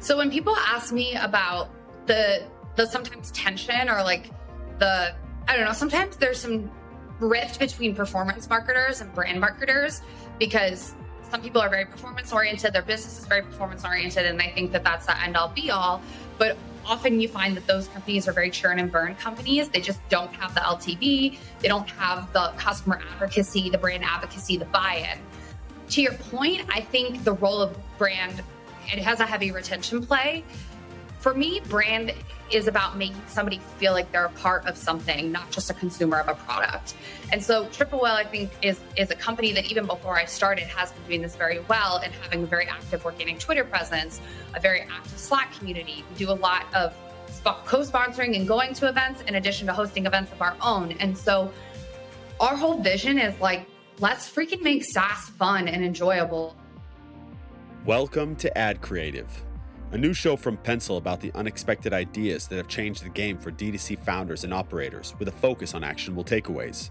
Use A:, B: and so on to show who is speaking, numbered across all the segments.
A: So when people ask me about the the sometimes tension or like the I don't know, sometimes there's some rift between performance marketers and brand marketers because some people are very performance oriented, their business is very performance oriented, and they think that that's the end all be all. But often you find that those companies are very churn and burn companies. They just don't have the LTV, they don't have the customer advocacy, the brand advocacy, the buy in. To your point, I think the role of brand it has a heavy retention play. For me, brand is about making somebody feel like they're a part of something, not just a consumer of a product. And so Triple Whale, I think, is is a company that even before I started has been doing this very well and having a very active organic Twitter presence, a very active Slack community. We do a lot of co-sponsoring and going to events in addition to hosting events of our own. And so our whole vision is like, let's freaking make SaaS fun and enjoyable.
B: Welcome to Ad Creative a new show from Pencil about the unexpected ideas that have changed the game for D2C founders and operators with a focus on actionable takeaways.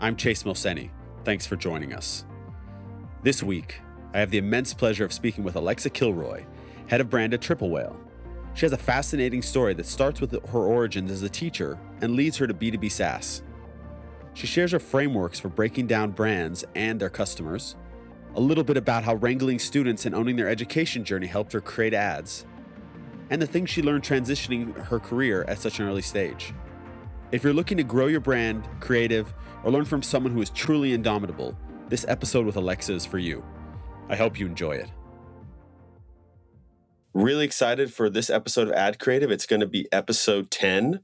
B: I'm Chase Mohseni. Thanks for joining us. This week, I have the immense pleasure of speaking with Alexa Kilroy, head of brand at Triple Whale. She has a fascinating story that starts with her origins as a teacher and leads her to B2B SaaS. She shares her frameworks for breaking down brands and their customers, a little bit about how wrangling students and owning their education journey helped her create ads, and the things she learned transitioning her career at such an early stage. If you're looking to grow your brand, creative, or learn from someone who is truly indomitable, this episode with Alexa is for you. I hope you enjoy it. Really excited for this episode of Ad Creative. It's going to be episode 10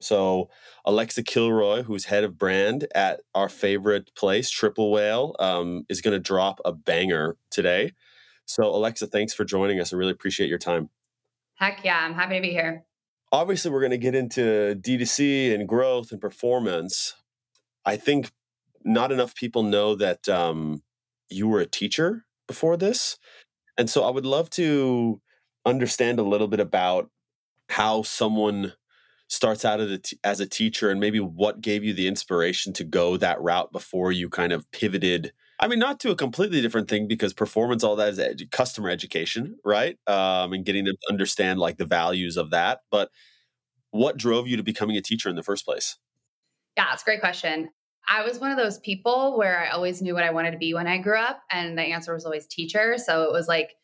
B: so Alexa Kilroy, who's head of brand at our favorite place, Triple Whale, um, is going to drop a banger today. So Alexa, thanks for joining us. I really appreciate your time.
A: Heck yeah, I'm happy to be here.
B: Obviously, we're going to get into D2C and growth and performance. I think not enough people know that um, you were a teacher before this. And so I would love to understand a little bit about how someone starts out as a, teacher and maybe what gave you the inspiration to go that route before you kind of pivoted I mean, not to a completely different thing because performance, all that is customer education, right? Um, and getting to understand like the values of that. But what drove you to becoming a teacher in the first place?
A: Yeah, it's a great question. I was one of those people where I always knew what I wanted to be when I grew up, and the answer was always teacher. So it was like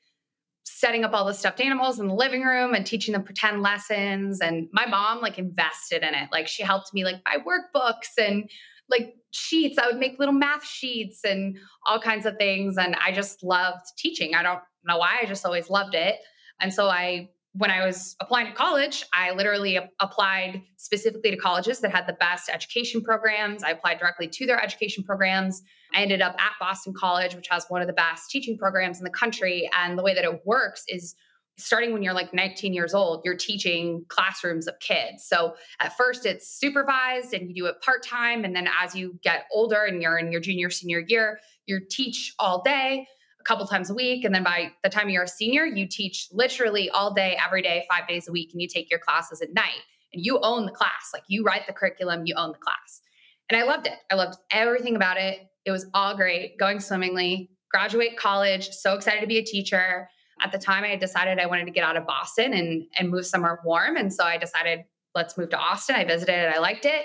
A: setting up all the stuffed animals in the living room and teaching them pretend lessons. And my mom like invested in it. Like she helped me like buy workbooks and like sheets. I would make little math sheets and all kinds of things. And i just loved teaching. I don't know why i just always loved it. And so i when I was applying to college, I literally applied specifically to colleges that had the best education programs. I applied directly to their education programs. I ended up at Boston College, which has one of the best teaching programs in the country. And the way that it works is starting when you're like 19 years old, you're teaching classrooms of kids. So at first it's supervised and you do it part time. And then as you get older and you're in your junior, senior year, you teach all day a couple times a week. And then by the time you're a senior, you teach literally all day, every day, five days a week, and you take your classes at night and you own the class. Like you write the curriculum, you own the class. And I loved it. I loved everything about it. It was all great, going swimmingly, graduate college, so excited to be a teacher. At the time, I had decided I wanted to get out of Boston and, and move somewhere warm. And so I decided, let's move to Austin. I visited it, I liked it,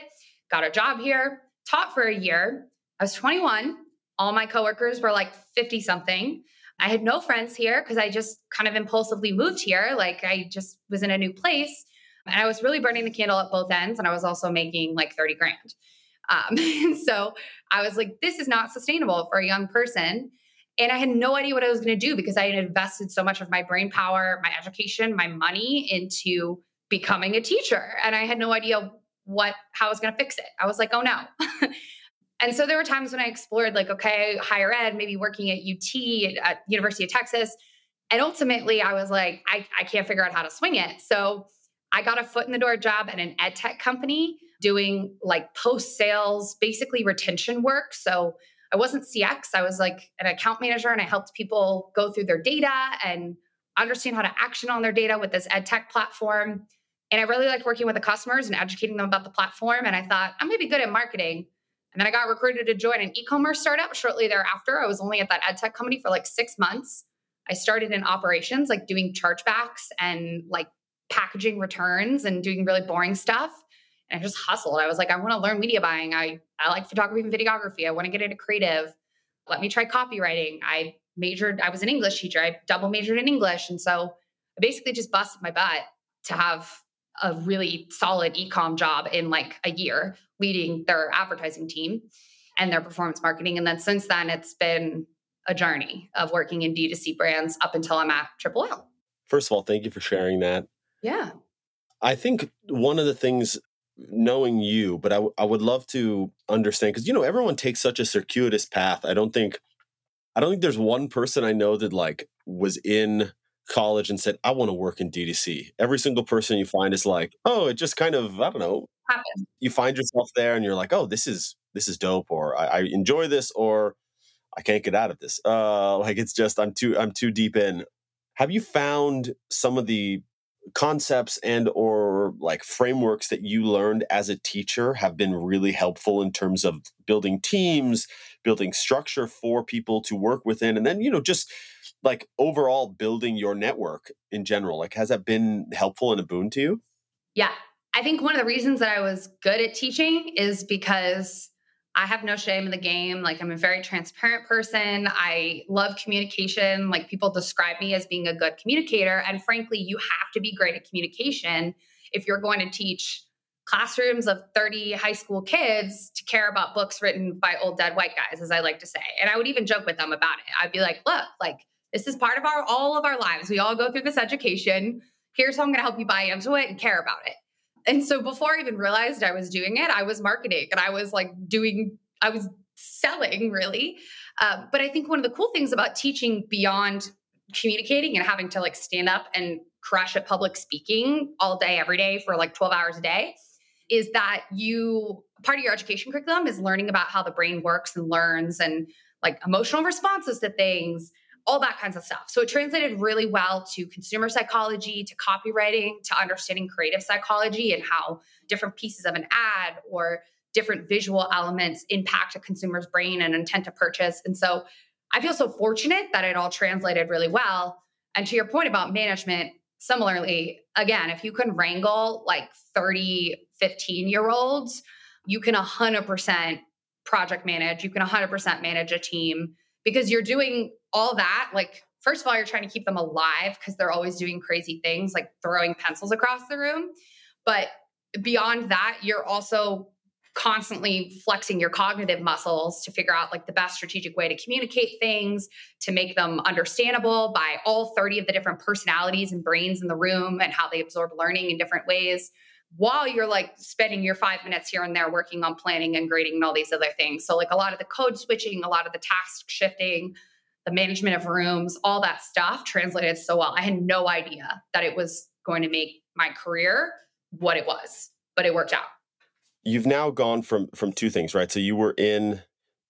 A: got a job here, taught for a year. I was 21 all my coworkers were like 50 something. I had no friends here because I just kind of impulsively moved here. Like I just was in a new place. And I was really burning the candle at both ends. And I was also making like 30 grand. Um, and so I was like, this is not sustainable for a young person. And I had no idea what I was going to do because I had invested so much of my brain power, my education, my money into becoming a teacher. And I had no idea what how I was going to fix it. I was like, oh no. And so there were times when I explored, like, okay, higher ed, maybe working at UT, at University of Texas. And ultimately, I was like, I, I can't figure out how to swing it. So I got a foot in the door job at an ed tech company doing like post sales, basically retention work. So I wasn't CX, I was like an account manager and I helped people go through their data and understand how to action on their data with this ed tech platform. And I really liked working with the customers and educating them about the platform. And I thought, I'm maybe good at marketing. And then I got recruited to join an e commerce startup shortly thereafter. I was only at that ed tech company for like six months. I started in operations, like doing chargebacks and like packaging returns and doing really boring stuff. And I just hustled. I was like, I want to learn media buying. I, I like photography and videography. I want to get into creative. Let me try copywriting. I majored, I was an English teacher. I double majored in English. And so I basically just busted my butt to have a really solid ecom job in like a year leading their advertising team and their performance marketing. And then since then, it's been a journey of working in D2C brands up until I'm at Triple Whale.
B: First of all, thank you for sharing that.
A: Yeah.
B: I think one of the things, knowing you, but I, w- I would love to understand because, you know, everyone takes such a circuitous path. I don't think, I don't think there's one person I know that like was in college and said, I want to work in D2C. Every single person you find is like, oh, it just kind of, I don't know, you find yourself there and you're like, oh, this is, this is dope, or I, I enjoy this, or I can't get out of this. Uh, like it's just, I'm too, I'm too deep in. Have you found some of the concepts and or like frameworks that you learned as a teacher have been really helpful in terms of building teams building structure for people to work within and then you know just like overall building your network in general. Like has that been helpful and a boon to you?
A: Yeah. I think one of the reasons that i was good at teaching is because I have no shame in the game. Like, I'm a very transparent person. I love communication. Like, people describe me as being a good communicator. And frankly, you have to be great at communication if you're going to teach classrooms of 30 high school kids to care about books written by old dead white guys, as I like to say. And I would even joke with them about it. I'd be like, look, like, this is part of our all of our lives. We all go through this education. Here's how I'm going to help you buy into it and care about it. And so before I even realized I was doing it, I was marketing and I was like doing, I was selling really. Uh, but I think one of the cool things about teaching beyond communicating and having to like stand up and crush at public speaking all day, every day for like 12 hours a day is that you, part of your education curriculum is learning about how the brain works and learns and like emotional responses to things all that kinds of stuff. So it translated really well to consumer psychology, to copywriting, to understanding creative psychology and how different pieces of an ad or different visual elements impact a consumer's brain and intent to purchase. And so I feel so fortunate that it all translated really well. And to your point about management, similarly, again, if you can wrangle like 30, 15 year olds, you can 100% project manage, you can 100% manage a team because you're doing all that, like, first of all, you're trying to keep them alive because they're always doing crazy things like throwing pencils across the room. But beyond that, you're also constantly flexing your cognitive muscles to figure out like the best strategic way to communicate things to make them understandable by all 30 of the different personalities and brains in the room and how they absorb learning in different ways while you're like spending your five minutes here and there working on planning and grading and all these other things so like a lot of the code switching a lot of the task shifting the management of rooms, all that stuff translated so well. I had no idea that it was going to make my career what it was, but it worked out.
B: You've now gone from from two things, right? So you were in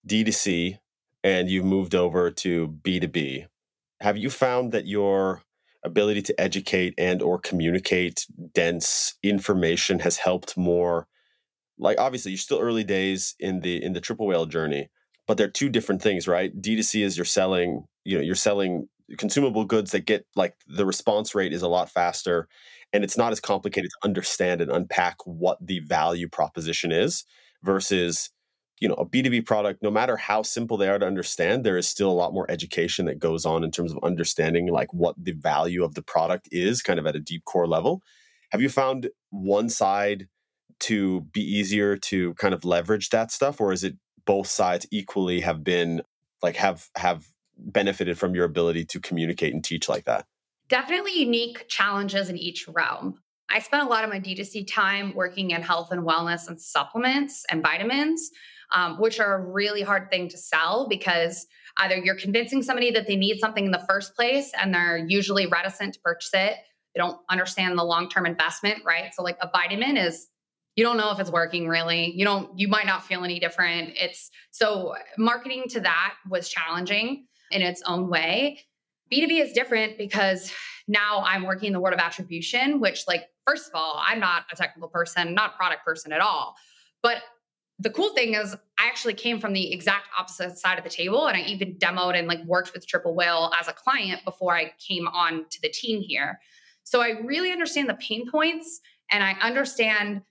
B: D2C and you've moved over to B2B. Have you found that your ability to educate and or communicate dense information has helped more like obviously you're still early days in the in the triple whale journey but they're two different things, right? D2C is you're selling, you know, you're selling consumable goods that get like the response rate is a lot faster and it's not as complicated to understand and unpack what the value proposition is versus you know a b2b product no matter how simple they are to understand there is still a lot more education that goes on in terms of understanding like what the value of the product is kind of at a deep core level have you found one side to be easier to kind of leverage that stuff or is it both sides equally have been like have have benefited from your ability to communicate and teach like that?
A: Definitely unique challenges in each realm. I spent a lot of my D2C time working in health and wellness and supplements and vitamins, um, which are a really hard thing to sell because either you're convincing somebody that they need something in the first place and they're usually reticent to purchase it. They don't understand the long term investment, right? So, like a vitamin is you don't know if it's working really you don't you might not feel any different it's so marketing to that was challenging in its own way b2b is different because now i'm working in the world of attribution which like first of all i'm not a technical person not a product person at all but the cool thing is I actually came from the exact opposite side of the table and I even demoed and like worked with Triple Whale as a client before I came on to the team here. So I really understand the pain points and I understand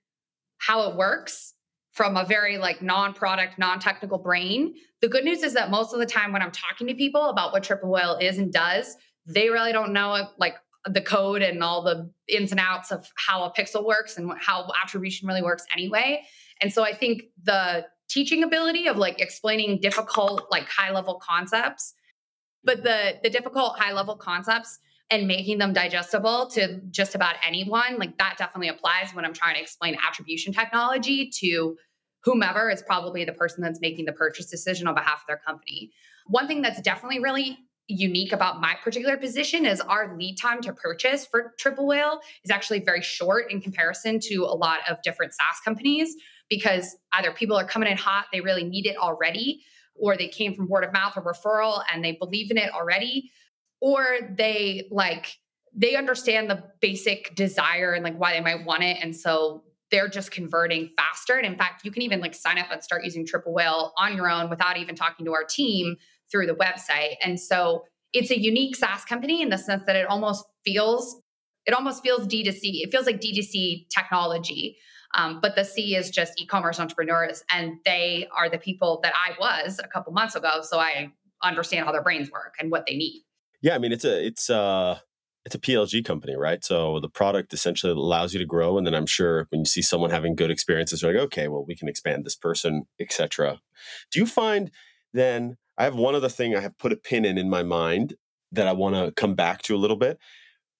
A: how it works from a very like non-product, non-technical brain. The good news is that most of the time when I'm talking to people about what Triple Whale is and does, they really don't know it like the code and all the ins and outs of how a pixel works and how attribution really works anyway. And so I think the teaching ability of like explaining difficult like high level concepts but the the difficult high level concepts and making them digestible to just about anyone like that definitely applies when i'm trying to explain attribution technology to whomever is probably the person that's making the purchase decision on behalf of their company. One thing that's definitely really unique about my particular position is our lead time to purchase for triple whale is actually very short in comparison to a lot of different saas companies because either people are coming in hot, they really need it already, or they came from word of mouth or referral and they believe in it already, or they like they understand the basic desire and like why they might want it and so they're just converting faster and in fact you can even like sign up and start using triple whale on your own without even talking to our team through the website and so it's a unique SaaS company in the sense that it almost feels it almost feels D2C. It feels like D2C technology um, but the C is just e-commerce entrepreneurs, and they are the people that I was a couple months ago. So I understand how their brains work and what they need.
B: Yeah, I mean it's a it's a it's a PLG company, right? So the product essentially allows you to grow, and then I'm sure when you see someone having good experiences, you're like, okay, well we can expand this person, etc. Do you find then? I have one other thing I have put a pin in in my mind that I want to come back to a little bit.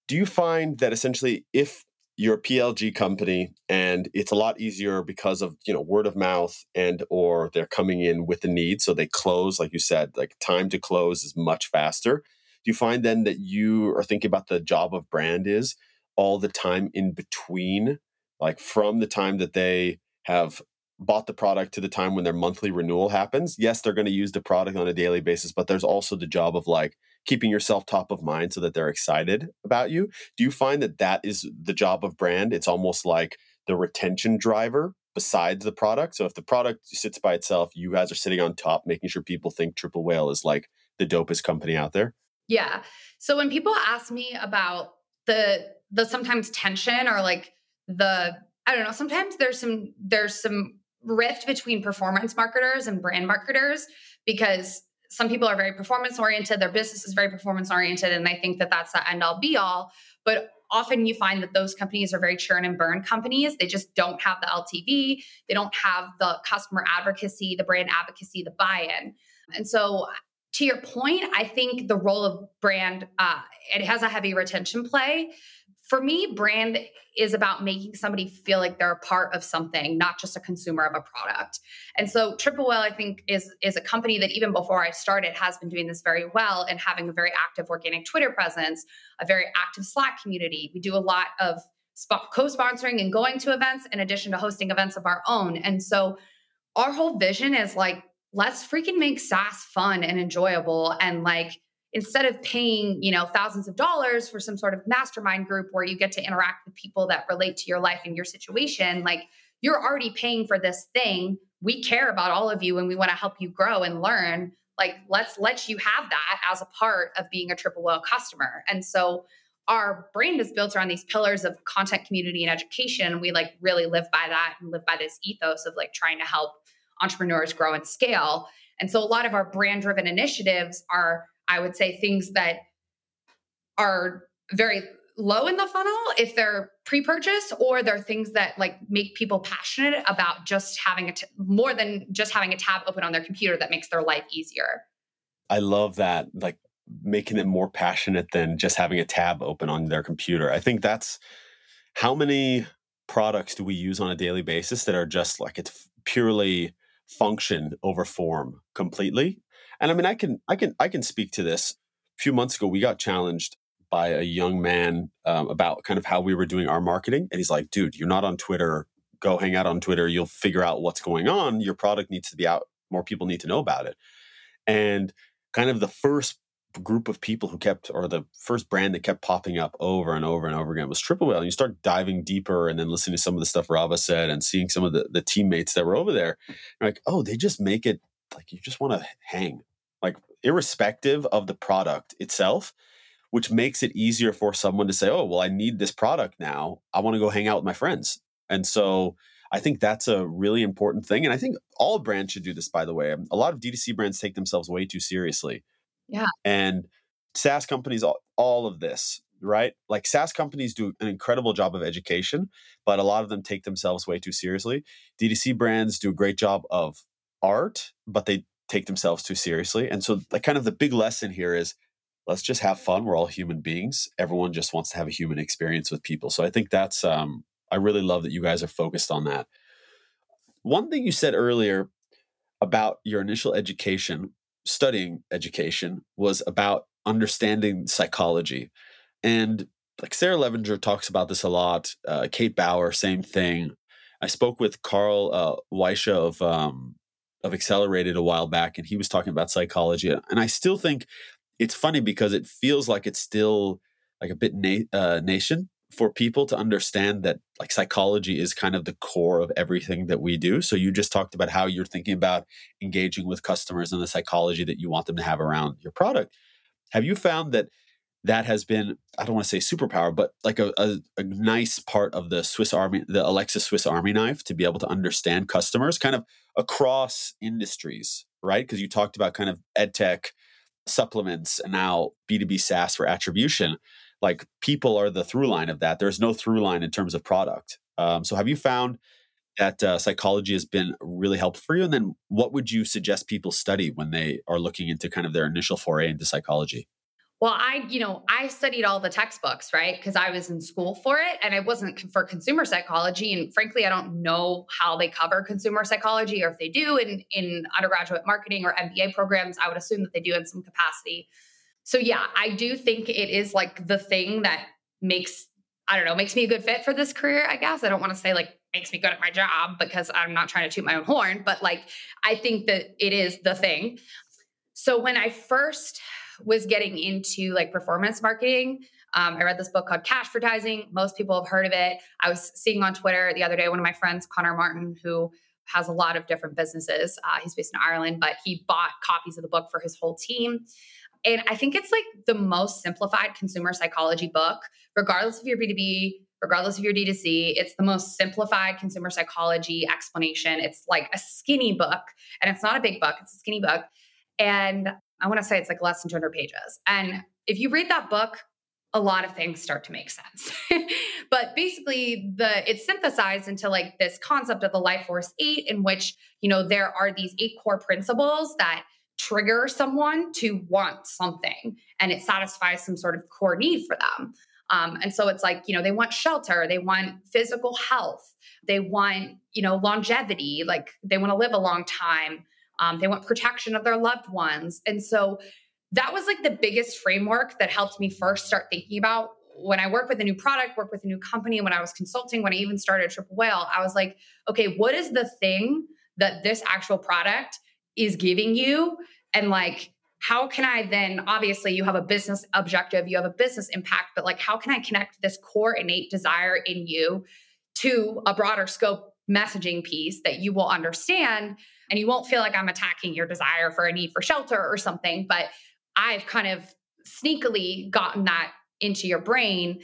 B: Do you find that essentially if you're a PLG company and it's a lot easier because of, you know, word of mouth and or they're coming in with the need. So they close, like you said, like time to close is much faster. Do you find then that you are thinking about the job of brand is all the time in between, like from the time that they have bought the product to the time when their monthly renewal happens? Yes, they're going to use the product on a daily basis, but there's also the job of like keeping yourself top of mind so that they're excited about you. Do you find that that is the job of brand? It's almost like the retention driver besides the product. So if the product sits by itself, you guys are sitting on top, making sure people think Triple Whale is like the dopest company out there.
A: Yeah. So when people ask me about the the sometimes tension or like the I don't know, sometimes there's some there's some rift between performance marketers and brand marketers because some people are very performance oriented their business is very performance oriented and i think that that's the end all be all. But often you find that those companies are very churn and burn companies. They just don't have the ltv they don't have the customer advocacy the brand advocacy the buy-in. And so to your point i think the role of brand uh, it has a heavy retention play for me, brand is about making somebody feel like they're a part of something, not just a consumer of a product. And so Triple Whale, I think, is is a company that even before I started has been doing this very well and having a very active organic Twitter presence, a very active Slack community. We do a lot of co-sponsoring and going to events in addition to hosting events of our own. And so our whole vision is like, let's freaking make SaaS fun and enjoyable and like instead of paying you know thousands of dollars for some sort of mastermind group where you get to interact with people that relate to your life and your situation like you're already paying for this thing. We care about all of you and we want to help you grow and learn. Like let's let you have that as a part of being a triple whale customer. And so our brand is built around these pillars of content community and education. We like really live by that and live by this ethos of like trying to help entrepreneurs grow and scale. And so a lot of our brand driven initiatives are I would say things that are very low in the funnel if they're pre-purchase or they're things that like make people passionate about just having a t- more than just having a tab open on their computer that makes their life easier.
B: I love that like making it more passionate than just having a tab open on their computer. I think that's how many products do we use on a daily basis that are just like it's purely function over form completely and I mean, I can, I can, I can speak to this. A few months ago, we got challenged by a young man um, about kind of how we were doing our marketing, and he's like, "Dude, you're not on Twitter. Go hang out on Twitter. You'll figure out what's going on. Your product needs to be out. More people need to know about it." And kind of the first group of people who kept, or the first brand that kept popping up over and over and over again was Triple Whale. And you start diving deeper and then listening to some of the stuff Rava said and seeing some of the, the teammates that were over there. You're like, oh, they just make it like you just want to hang, like irrespective of the product itself, which makes it easier for someone to say, oh, well, I need this product now. I want to go hang out with my friends. And so I think that's a really important thing. And I think all brands should do this, by the way. A lot of D2C brands take themselves way too seriously.
A: Yeah.
B: And SaaS companies, all, all of this, right? Like SaaS companies do an incredible job of education, but a lot of them take themselves way too seriously. D2C brands do a great job of art, but they take themselves too seriously. And so, like, kind of the big lesson here is let's just have fun. We're all human beings. Everyone just wants to have a human experience with people. So I think that's, um, I really love that you guys are focused on that. One thing you said earlier about your initial education studying education was about understanding psychology. And like Sarah Levinger talks about this a lot. Uh, Kate Bauer, same thing. I spoke with Carl uh, Weisha of um, of Accelerated a while back, and he was talking about psychology. And I still think it's funny because it feels like it's still like a bit na- uh, nation for people to understand that like psychology is kind of the core of everything that we do. So you just talked about how you're thinking about engaging with customers and the psychology that you want them to have around your product. Have you found that that has been I don't want to say superpower, but like a, a, a nice part of the Swiss Army, the Alexa Swiss Army knife to be able to understand customers kind of across industries, right? Because you talked about kind of ed tech supplements and now B2B SaaS for attribution like people are the through line of that. There's no through line in terms of product. Um, so have you found that uh, psychology has been really helpful for you? And then what would you suggest people study when they are looking into kind of their initial foray into psychology?
A: Well, I, you know, I studied all the textbooks, right? Because I was in school for it and I wasn't for consumer psychology. And frankly, I don't know how they cover consumer psychology or if they do in, in undergraduate marketing or MBA programs. I would assume that they do in some capacity. So yeah, I do think it is like the thing that makes I don't know, makes me a good fit for this career, I guess. I don't want to say like makes me good at my job because I'm not trying to toot my own horn, but like I think that it is the thing. So when I first was getting into like performance marketing, um, I read this book called Cash Cashvertising. Most people have heard of it. I was seeing on Twitter the other day one of my friends, Connor Martin, who has a lot of different businesses. Uh, he's based in Ireland, but he bought copies of the book for his whole team. And I think it's like the most simplified consumer psychology book, regardless of your B2B, regardless of your D2C. It's the most simplified consumer psychology explanation. It's like a skinny book, and it's not a big book, it's a skinny book. And I want to say it's like less than 200 pages. And if you read that book, a lot of things start to make sense. but basically the it's synthesized into like this concept of the life force 8 in which, you know, there are these eight core principles that trigger someone to want something and it satisfies some sort of core need for them. Um, and so it's like, you know, they want shelter, they want physical health, they want, you know, longevity, like they want to live a long time, um, they want protection of their loved ones. And so that was like the biggest framework that helped me first start thinking about when I work with a new product, work with a new company, when I was consulting, when I even started Triple Whale, I was like, okay, what is the thing that this actual product is giving you and like how can i then obviously you have a business objective you have a business impact but like how can i connect this core innate desire in you to a broader scope messaging piece that you will understand and you won't feel like i'm attacking your desire for a need for shelter or something but i've kind of sneakily gotten that into your brain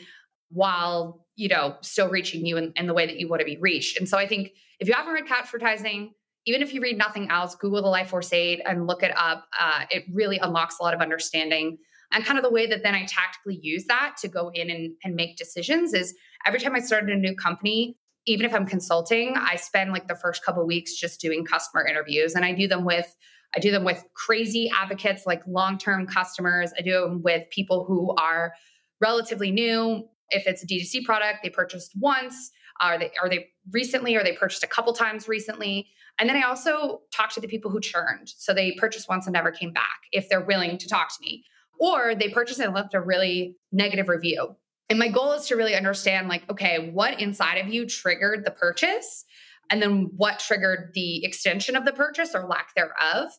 A: while you know still reaching you in, in the way that you want to be reached and so i think if you haven't read Cashvertising even if you read nothing else, Google the Life Force 8 and look it up. Uh, it really unlocks a lot of understanding. And kind of the way that then I tactically use that to go in and, and make decisions is every time I started a new company, even if I'm consulting, I spend like the first couple weeks just doing customer interviews. And I do them with I do them with crazy advocates like long-term customers. I do them with people who are relatively new. If it's a D2C product, they purchased once. Are they are they recently or they purchased a couple times recently? And then I also talk to the people who churned. So they purchased once and never came back if they're willing to talk to me. Or they purchased and left a really negative review. And my goal is to really understand like, okay, what inside of you triggered the purchase? And then what triggered the extension of the purchase or lack thereof?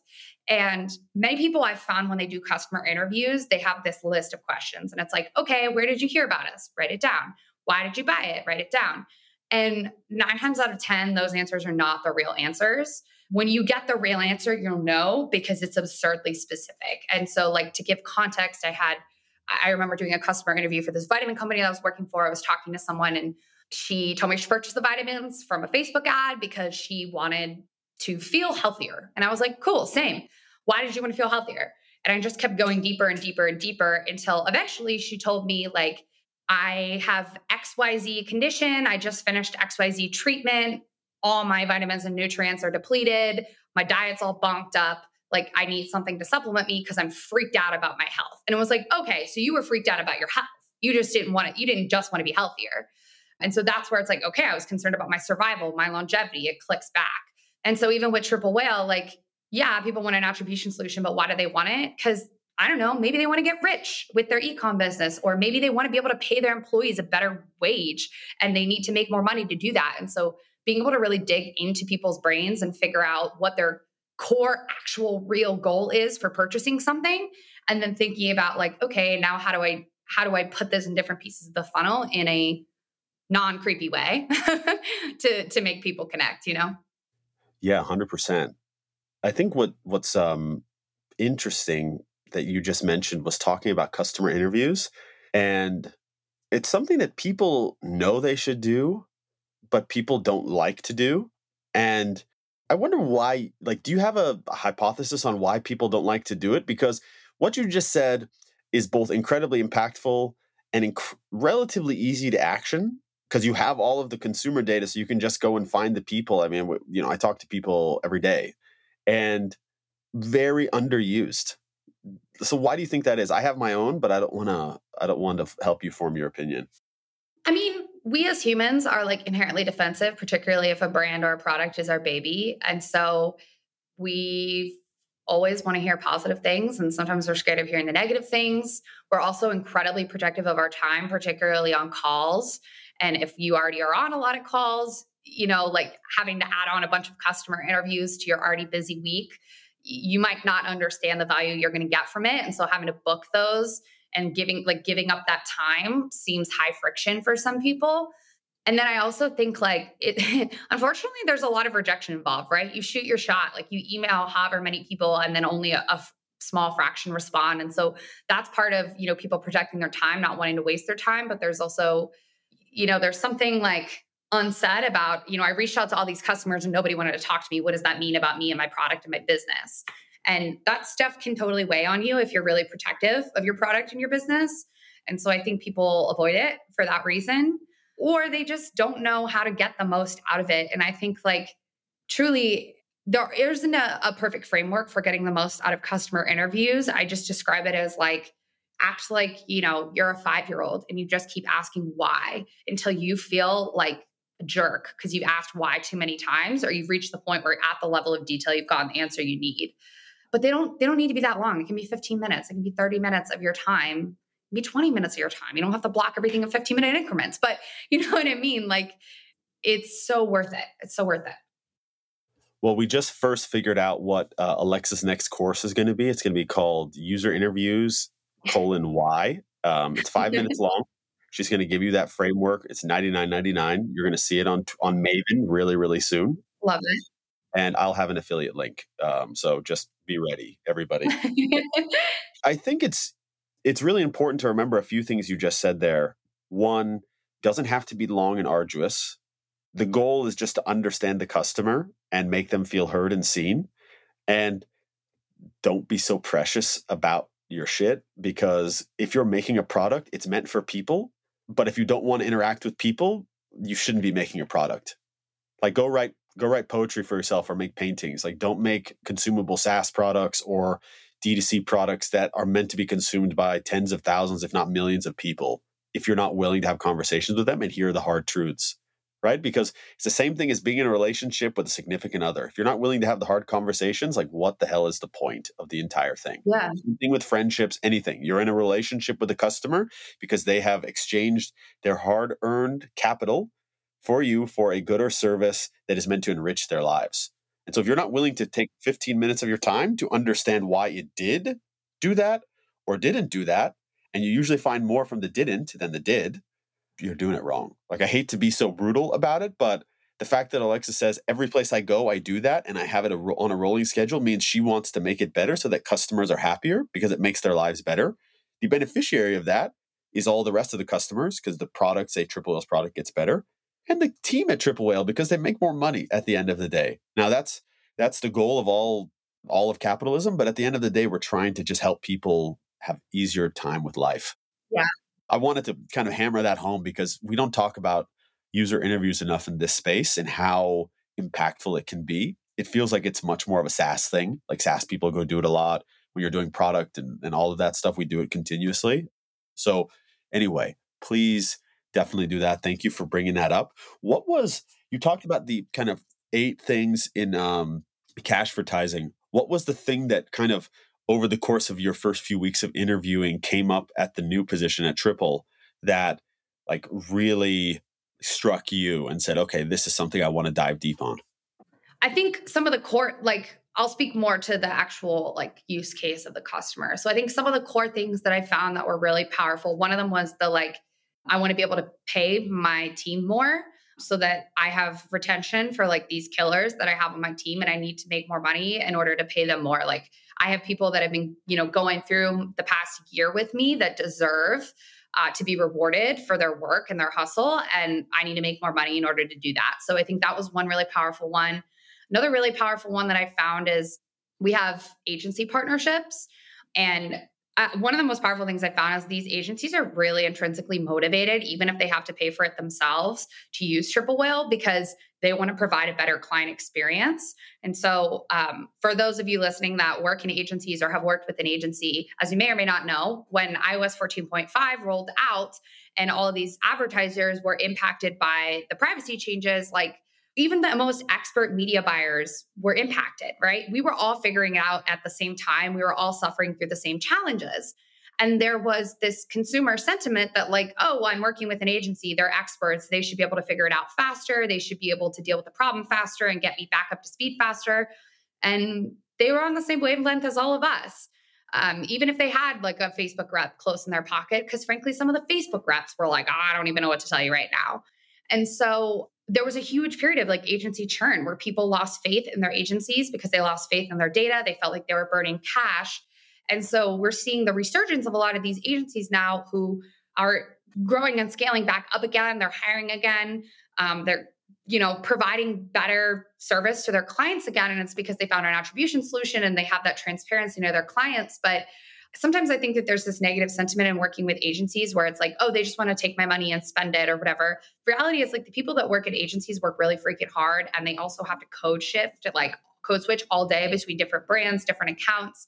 A: And many people I've found when they do customer interviews, they have this list of questions. And it's like, okay, where did you hear about us? Write it down. Why did you buy it? Write it down. And nine times out of 10, those answers are not the real answers. When you get the real answer, you'll know because it's absurdly specific. And so, like, to give context, I had, I remember doing a customer interview for this vitamin company that I was working for. I was talking to someone and she told me she purchased the vitamins from a Facebook ad because she wanted to feel healthier. And I was like, cool, same. Why did you want to feel healthier? And I just kept going deeper and deeper and deeper until eventually she told me, like, I have XYZ condition. I just finished XYZ treatment. All my vitamins and nutrients are depleted. My diet's all bonked up. Like, I need something to supplement me because I'm freaked out about my health. And it was like, okay, so you were freaked out about your health. You just didn't want it. You didn't just want to be healthier. And so that's where it's like, okay, I was concerned about my survival, my longevity. It clicks back. And so even with Triple Whale, like, yeah, people want an attribution solution, but why do they want it? Because I don't know, maybe they want to get rich with their ecom business, or maybe they want to be able to pay their employees a better wage and they need to make more money to do that. And so being able to really dig into people's brains and figure out what their core actual real goal is for purchasing something and then thinking about like okay now how do i how do i put this in different pieces of the funnel in a non creepy way to to make people connect. You know.
B: Yeah, hundred percent. I think what what's um, interesting that you just mentioned was talking about customer interviews, and it's something that people know they should do, but people don't like to do. And I wonder why. Like, do you have a, hypothesis on why people don't like to do it? Because what you just said is both incredibly impactful and inc- relatively easy to action because you have all of the consumer data so you can just go and find the people i mean you know i talk to people every day and very underused so why do you think that is i have my own but i don't want to i don't want to help you form your opinion
A: i mean we as humans are like inherently defensive particularly if a brand or a product is our baby. And so we always want to hear positive things and sometimes we're scared of hearing the negative things. We're also incredibly protective of our time particularly on calls. And if you already are on a lot of calls, you know, like having to add on a bunch of customer interviews to your already busy week, you might not understand the value you're going to get from it. And so having to book those and giving like giving up that time seems high friction for some people. And then I also think like it unfortunately there's a lot of rejection involved, right? You shoot your shot, like you email however many people and then only a, a small fraction respond. And so that's part of, you know, people protecting their time, not wanting to waste their time, but there's also you know, there's something like unsaid about, you know, I reached out to all these customers and nobody wanted to talk to me. What does that mean about me and my product and my business? And that stuff can totally weigh on you if you're really protective of your product and your business. And so I think people avoid it for that reason, or they just don't know how to get the most out of it. And I think, like, truly, there isn't a, a perfect framework for getting the most out of customer interviews. I just describe it as like, act like, you know, you're a five year old and you just keep asking why until you feel like a jerk because you've asked why too many times or you've reached the point where at the level of detail you've gotten the answer you need. But they don't they don't need to be that long. It can be 15 minutes, it can be 30 minutes of your time, be 20 minutes of your time. You don't have to block everything in 15 minute increments, but you know what I mean? Like it's so worth it. It's so worth it.
B: Well, we just first figured out what uh, Alexa's next course is going to be. It's going to be called User Interviews colon Y. Um, it's five minutes long. She's going to give you that framework. It's ninety nine ninety nine. You're going to see it on on Maven really really soon.
A: Love it.
B: And I'll have an affiliate link. Um, so just be ready, everybody. I think it's it's really important to remember a few things you just said there. One doesn't have to be long and arduous. The goal is just to understand the customer and make them feel heard and seen. And don't be so precious about your shit because if you're making a product, it's meant for people. But if you don't want to interact with people, you shouldn't be making a product. Like go write go write poetry for yourself or make paintings. Like don't make consumable SaaS products or D2C products that are meant to be consumed by tens of thousands, if not millions of people, if you're not willing to have conversations with them and hear the hard truths right? Because it's the same thing as being in a relationship with a significant other. If you're not willing to have the hard conversations, like what the hell is the point of the entire thing?
A: Yeah.
B: Same thing with friendships, anything. You're in a relationship with a customer because they have exchanged their hard earned capital for you for a good or service that is meant to enrich their lives. And so if you're not willing to take 15 minutes of your time to understand why it did do that or didn't do that, and you usually find more from the didn't than the did, you're doing it wrong. Like I hate to be so brutal about it, but the fact that Alexa says every place I go, I do that, and I have it on a rolling schedule means she wants to make it better so that customers are happier because it makes their lives better. The beneficiary of that is all the rest of the customers because the product, say Triple Whale's product, gets better, and the team at Triple Whale because they make more money at the end of the day. Now that's that's the goal of all all of capitalism, but at the end of the day, we're trying to just help people have easier time with life.
A: Yeah.
B: I wanted to kind of hammer that home because we don't talk about user interviews enough in this space and how impactful it can be. It feels like it's much more of a SaaS thing. Like SaaS people go do it a lot. When you're doing product and, and all of that stuff, we do it continuously. So, anyway, please definitely do that. Thank you for bringing that up. What was, you talked about the kind of eight things in um, Cashvertising. What was the thing that kind of over the course of your first few weeks of interviewing came up at the new position at Triple that like really struck you and said, okay, this is something I want to dive deep on?
A: I think some of the core, like, I'll speak more to the actual like use case of the customer. So I think some of the core things that I found that were really powerful. One of them was the like, I want to be able to pay my team more so that I have retention for like these killers that I have on my team and I need to make more money in order to pay them more. Like I have people that have been, you know, going through the past year with me that deserve uh, to be rewarded for their work and their hustle. And I need to make more money in order to do that. So I think that was one really powerful one. Another really powerful one that I found is we have agency partnerships. And uh, one of the most powerful things I found is these agencies are really intrinsically motivated, even if they have to pay for it themselves, to use Triple Whale because they want to provide a better client experience. And so, um, for those of you listening that work in agencies or have worked with an agency, as you may or may not know, when iOS 14.5 rolled out and all of these advertisers were impacted by the privacy changes, like even the most expert media buyers were impacted, right? We were all figuring it out at the same time. We were all suffering through the same challenges. And there was this consumer sentiment that, like, oh, well, I'm working with an agency, they're experts. They should be able to figure it out faster. They should be able to deal with the problem faster and get me back up to speed faster. And they were on the same wavelength as all of us. Um, even if they had like a Facebook rep close in their pocket, because frankly, some of the Facebook reps were like, oh, I don't even know what to tell you right now. And so there was a huge period of like agency churn where people lost faith in their agencies because they lost faith in their data. They felt like they were burning cash. And so we're seeing the resurgence of a lot of these agencies now who are growing and scaling back up again. They're hiring again. Um, they're you know providing better service to their clients again and it's because they found an attribution solution and they have that transparency to their clients but sometimes I think that there's this negative sentiment in working with agencies where it's like, oh, they just want to take my money and spend it or whatever. reality is like the people that work at agencies work really freaking hard and they also have to code shift, like code switch all day between different brands, different accounts.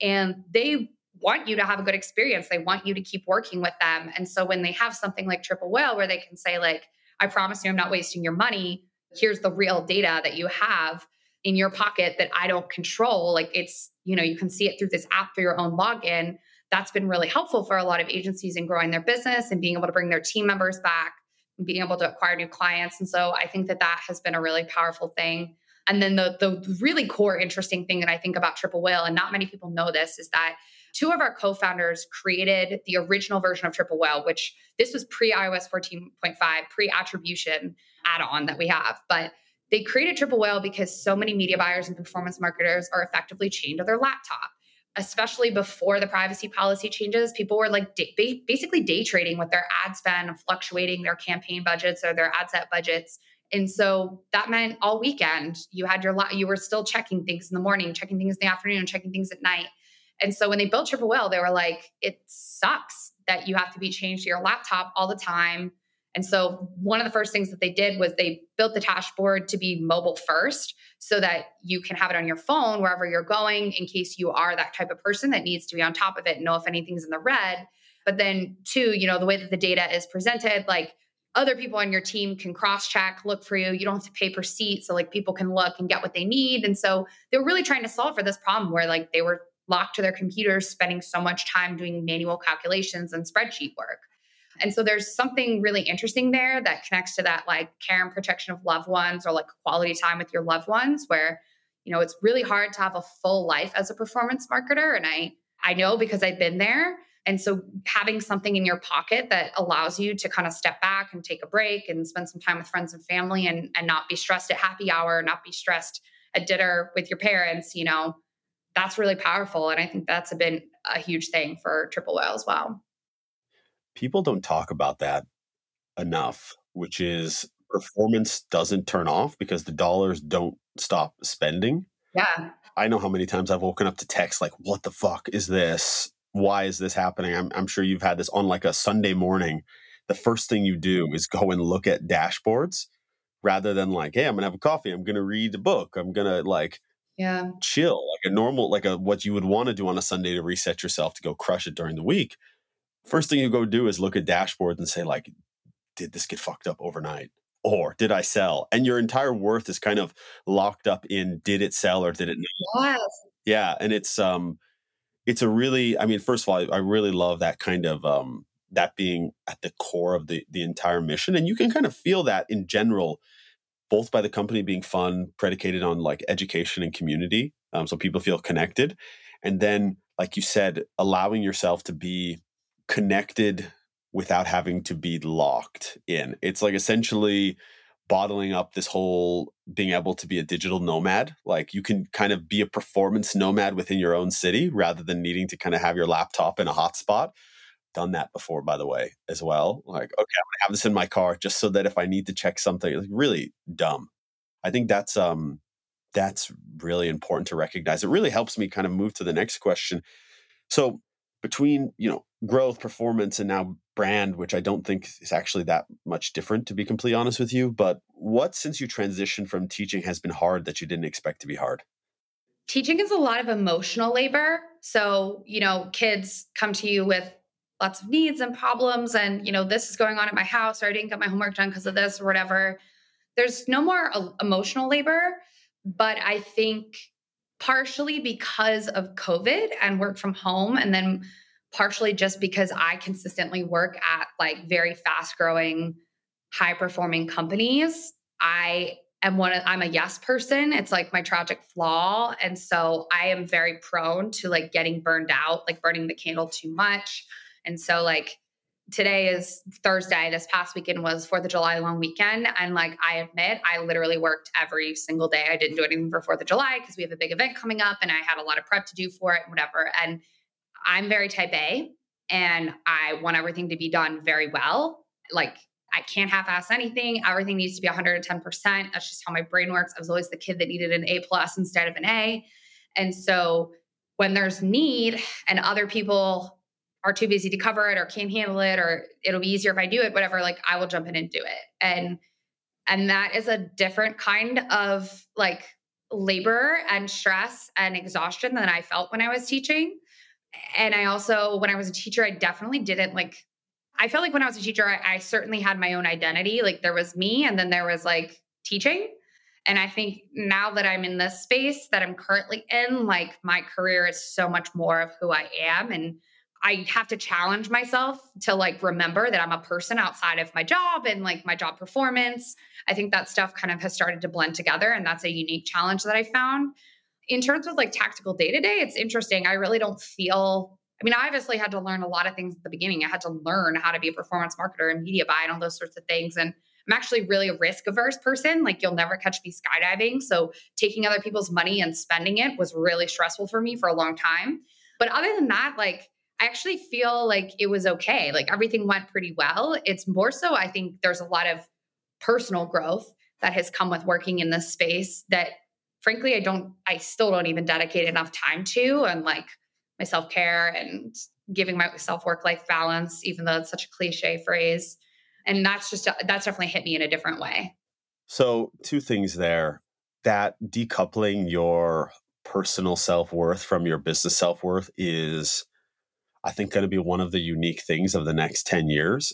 A: And they want you to have a good experience. They want you to keep working with them. And so when they have something like Triple Whale where they can say, like, I promise you I'm not wasting your money. Here's the real data that you have in your pocket that I don't control. Like it's, you know, you can see it through this app through your own login. That's been really helpful for a lot of agencies in growing their business and being able to bring their team members back and being able to acquire new clients. And so I think that that has been a really powerful thing. And then the the really core interesting thing that I think about Triple Whale, and not many people know this, is that two of our co-founders created the original version of Triple Whale, which this was pre iOS 14.5, pre attribution add-on that we have. But they created Triple Whale because so many media buyers and performance marketers are effectively chained to their laptop. Especially before the privacy policy changes, people were like day, basically day trading with their ad spend, fluctuating their campaign budgets or their ad set budgets. And so that meant all weekend you had your la- you were still checking things in the morning, checking things in the afternoon, checking things at night. And so when they built Triple Whale, they were like, it sucks that you have to be changed to your laptop all the time and so one of the first things that they did was they built the dashboard to be mobile first so that you can have it on your phone wherever you're going in case you are that type of person that needs to be on top of it and know if anything's in the red. But then two, you know, the way that the data is presented, like other people on your team can cross check, look for you. You don't have to pay per seat. So like people can look and get what they need. And so they were really trying to solve for this problem where like they were locked to their computers, spending so much time doing manual calculations and spreadsheet work. And so there's something really interesting there that connects to that like care and protection of loved ones or like quality time with your loved ones where you know, it's really hard to have a full life as a performance marketer. And I, I know because I've been there. And so having something in your pocket that allows you to kind of step back and take a break and spend some time with friends and family and, and not be stressed at happy hour, not be stressed at dinner with your parents, you know, that's really powerful. And I think that's been a huge thing for Triple Whale as well.
B: People don't talk about that enough, which is performance doesn't turn off because the dollars don't stop spending.
A: Yeah.
B: I know how many times I've woken up to text like, what the fuck is this? Why is this happening? I'm, I'm sure you've had this on like a Sunday morning. The first thing you do is go and look at dashboards rather than like, hey, I'm gonna have a coffee. I'm gonna read a book. I'm gonna like
A: yeah
B: chill like a normal like a what you would want to do on a Sunday to reset yourself to go crush it during the week. First thing you go do is look at dashboards and say like, did this get fucked up overnight? or did I sell? And your entire worth is kind of locked up in did it sell or did it
A: not? Yes.
B: Yeah. And it's um it's a really I mean, first of all, I, I really love that kind of um that being at the core of the the entire mission. And you can kind of feel that in general, both by the company being fun, predicated on like education and community. Um, so people feel connected. And then, like you said, allowing yourself to be connected without having to be locked in. It's like essentially bottling up this whole being able to be a digital nomad. Like you can kind of be a performance nomad within your own city rather than needing to kind of have your laptop in a hotspot. Done that before, by the way, as well. Like, okay, I'm gonna have this in my car just so that if I need to check something, like really dumb. I think that's um that's really important to recognize. It really helps me kind of move to the next question. So between you know growth performance and now brand which i don't think is actually that much different to be completely honest with you but what since you transitioned from teaching has been hard that you didn't expect to be hard?
A: Teaching is a lot of emotional labor so you know kids come to you with lots of needs and problems and you know this is going on at my house or i didn't get my homework done because of this or whatever. There's no more uh, emotional labor but i think partially because of COVID and work from home, and then partially just because I consistently work at like very fast growing, high performing companies. I am one of, I'm a yes person. It's like my tragic flaw. And so I am very prone to like getting burned out, like burning the candle too much. And so, like, today is Thursday. This past weekend was Fourth of July long weekend. And like I admit, I literally worked every single day. I didn't do anything for Fourth of July because we have a big event coming up and I had a lot of prep to do for it, whatever. And I'm very type A and I want everything to be done very well. Like I can't half-ass anything. Everything needs to be 110%. That's just how my brain works. I was always the kid that needed an A plus instead of an A. And so when there's need and other people are too busy to cover it or can't handle it or it'll be easier if I do it, whatever, like I will jump in and do it. And and that is a different kind of like labor and stress and exhaustion than I felt when I was teaching. And I also, when I was a teacher, I definitely didn't like, I felt like when I was a teacher, I, I certainly had my own identity. Like there was me, and then there was like teaching. And I think now that I'm in this space that I'm currently in, like my career is so much more of who I am. And I have to challenge myself to like remember that I'm a person outside of my job and like my job performance. I think that stuff kind of has started to blend together. And that's a unique challenge that I found. In terms of like tactical day to day, it's interesting. I really don't feel, I mean, I obviously had to learn a lot of things at the beginning. I had to learn how to be a performance marketer and media buy and all those sorts of things. And I'm actually really a risk averse person. Like you'll never catch me skydiving. So taking other people's money and spending it was really stressful for me for a long time. But other than that, like I actually feel like it was okay. Like everything went pretty well. It's more so, I think there's a lot of personal growth that has come with working in this space that frankly, I don't, I still don't even dedicate enough time to and like my self care and giving myself work life balance, even though it's such a cliche phrase. And that's just, that's definitely hit me in a different way.
B: So, two things there that decoupling your personal self worth from your business self worth is I think going to be one of the unique things of the next 10 years.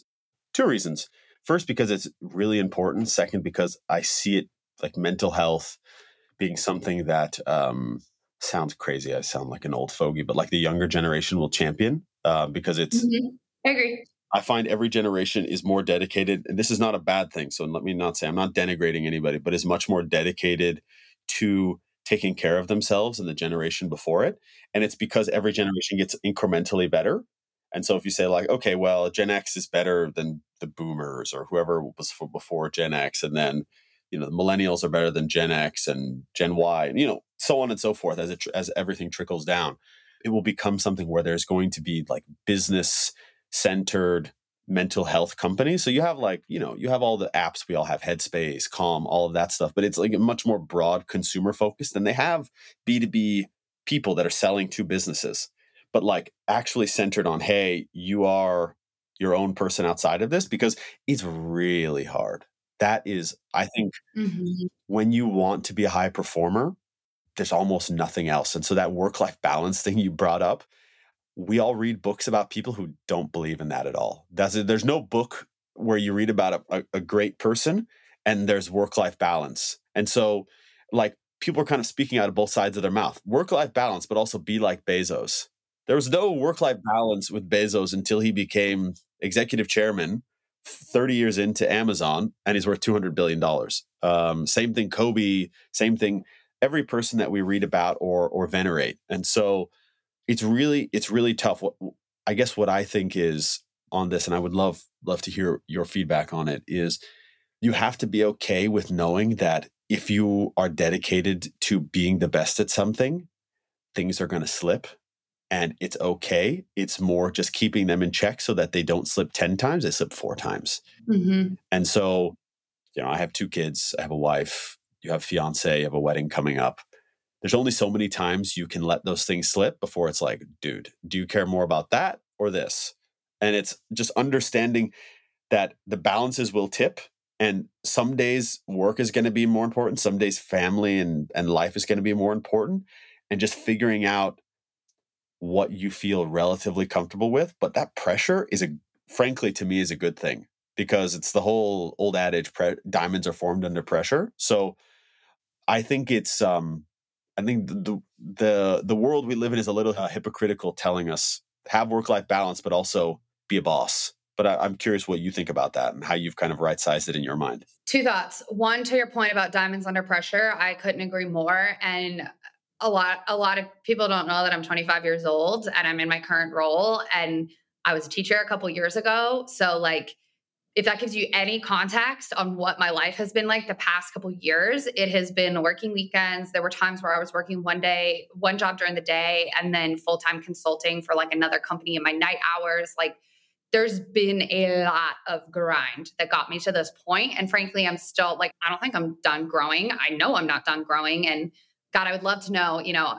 B: Two reasons. First, because it's really important. Second, because I see it like mental health being something that um, sounds crazy. I sound like an old fogey, but like the younger generation will champion uh, because it's.
A: Mm-hmm. I agree.
B: I find every generation is more dedicated, and this is not a bad thing. So let me not say I'm not denigrating anybody, but is much more dedicated to taking care of themselves and the generation before it. And it's because every generation gets incrementally better. And so if you say like, okay, well, Gen X is better than the boomers or whoever was before Gen X, and then you know the millennials are better than Gen X and Gen Y, and you know so on and so forth as it as everything trickles down, it will become something where there's going to be like business centered mental health companies. So you have like, you know, you have all the apps we all have, Headspace, Calm, all of that stuff, but it's like a much more broad consumer focused than they have B2B people that are selling to businesses, but like actually centered on, hey, you are your own person outside of this because it's really hard. That is, I think, mm-hmm. when you want to be a high performer, there's almost nothing else. And so that work life balance thing you brought up, we all read books about people who don't believe in that at all. That's there's no book where you read about a, a great person and there's work life balance. And so, like, people are kind of speaking out of both sides of their mouth work life balance, but also be like Bezos. There was no work life balance with Bezos until he became executive chairman 30 years into Amazon and he's worth $200 billion. Um, same thing, Kobe, same thing, every person that we read about or, or venerate. And so, it's really it's really tough. What I guess what I think is on this, and I would love love to hear your feedback on it, is you have to be okay with knowing that if you are dedicated to being the best at something, things are going to slip and it's okay. It's more just keeping them in check so that they don't slip 10 times, they slip four times. Mm-hmm. And so, you know, I have two kids, I have a wife, you have fiance, you have a wedding coming up there's only so many times you can let those things slip before it's like, dude, do you care more about that or this? And it's just understanding that the balances will tip and some days work is going to be more important some days family and and life is going to be more important and just figuring out what you feel relatively comfortable with but that pressure is a frankly to me is a good thing because it's the whole old adage pre- diamonds are formed under pressure so i think it's um I think the the the world we live in is a little uh, hypocritical, telling us have work life balance, but also be a boss. But I, am curious what you think about that and how you've kind of right sized it in your mind.
A: Two thoughts. One, to your point about diamonds under pressure, I couldn't agree more. And a lot a lot of people don't know that I'm 25 years old and I'm in my current role. And I was a teacher a couple years ago, so like if that gives you any context on what my life has been like the past couple years, it has been working weekends. There were times where I was working one day, one job during the day, and then full time consulting for like another company in my night hours. Like, there's been a lot of grind that got me to this point. And frankly, I'm still like, I don't think I'm done growing. I know I'm not done growing. And God, I would love to know, you know,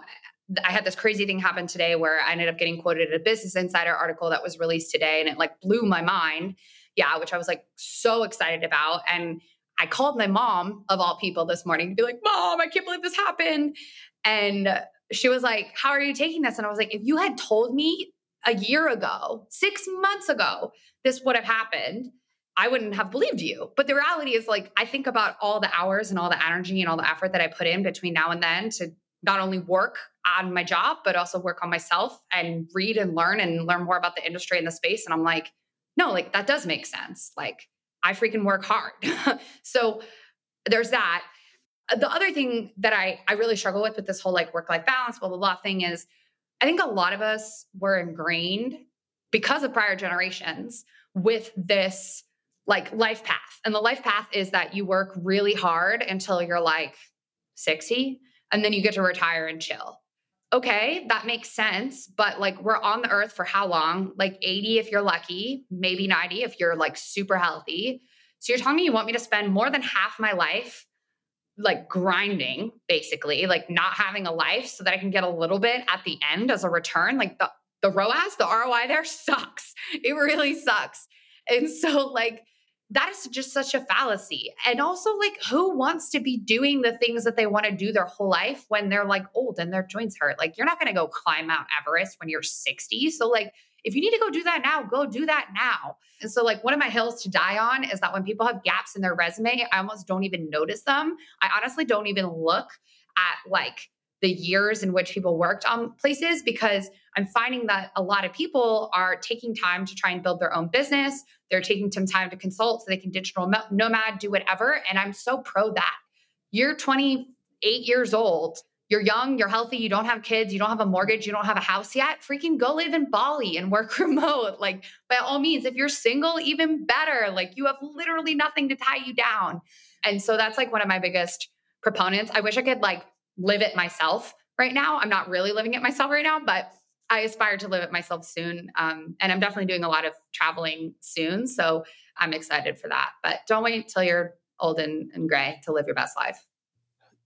A: I had this crazy thing happen today where I ended up getting quoted in a Business Insider article that was released today, and it like blew my mind yeah, which I was like so excited about. And I called my mom of all people this morning to be like, Mom, I can't believe this happened. And she was like, How are you taking this? And I was like, If you had told me a year ago, six months ago, this would have happened, I wouldn't have believed you. But the reality is, like, I think about all the hours and all the energy and all the effort that I put in between now and then to not only work on my job, but also work on myself and read and learn and learn more about the industry and the space. And I'm like, no, like that does make sense. Like I freaking work hard. so there's that. Uh, the other thing that I I really struggle with with this whole like work life balance blah blah blah thing is I think a lot of us were ingrained because of prior generations with this like life path. And the life path is that you work really hard until you're like 60 and then you get to retire and chill okay, that makes sense. But like, we're on the earth for how long? Like 80 if you're lucky, maybe 90 if you're like super healthy. So you're telling me you want me to spend more than half my life like grinding, basically, like not having a life so that I can get a little bit at the end as a return? Like, the, the ROAS, the ROI there sucks. It really sucks. And so, like, that is just such a fallacy. And also, like, who wants to be doing the things that they want to do their whole life when they're like old and their joints hurt? Like, you're not going to go climb Mount Everest when you're 60. So, like, if you need to go do that now, go do that now. And so, like, one of my hills to die on is that when people have gaps in their resume, I almost don't even notice them. I honestly don't even look at like the years in which people worked on places because I'm finding that a lot of people are taking time to try and build their own business. They're taking some time to consult so they can digital nomad, do whatever. And I'm so pro that. You're 28 years old. you're young, you're healthy, you don't have kids, you don't have a mortgage, you don't have a house yet, freaking go live in Bali and work remote. Like, by all means, if you're single, even better. Like, you have literally nothing to tie you down. And so that's like one of my biggest proponents. I wish I could like live it myself right now. I'm not really living it myself right now, but I aspire to live it myself soon. Um, and I'm definitely doing a lot of traveling soon. So I'm excited for that. But don't wait until you're old and, and gray to live your best life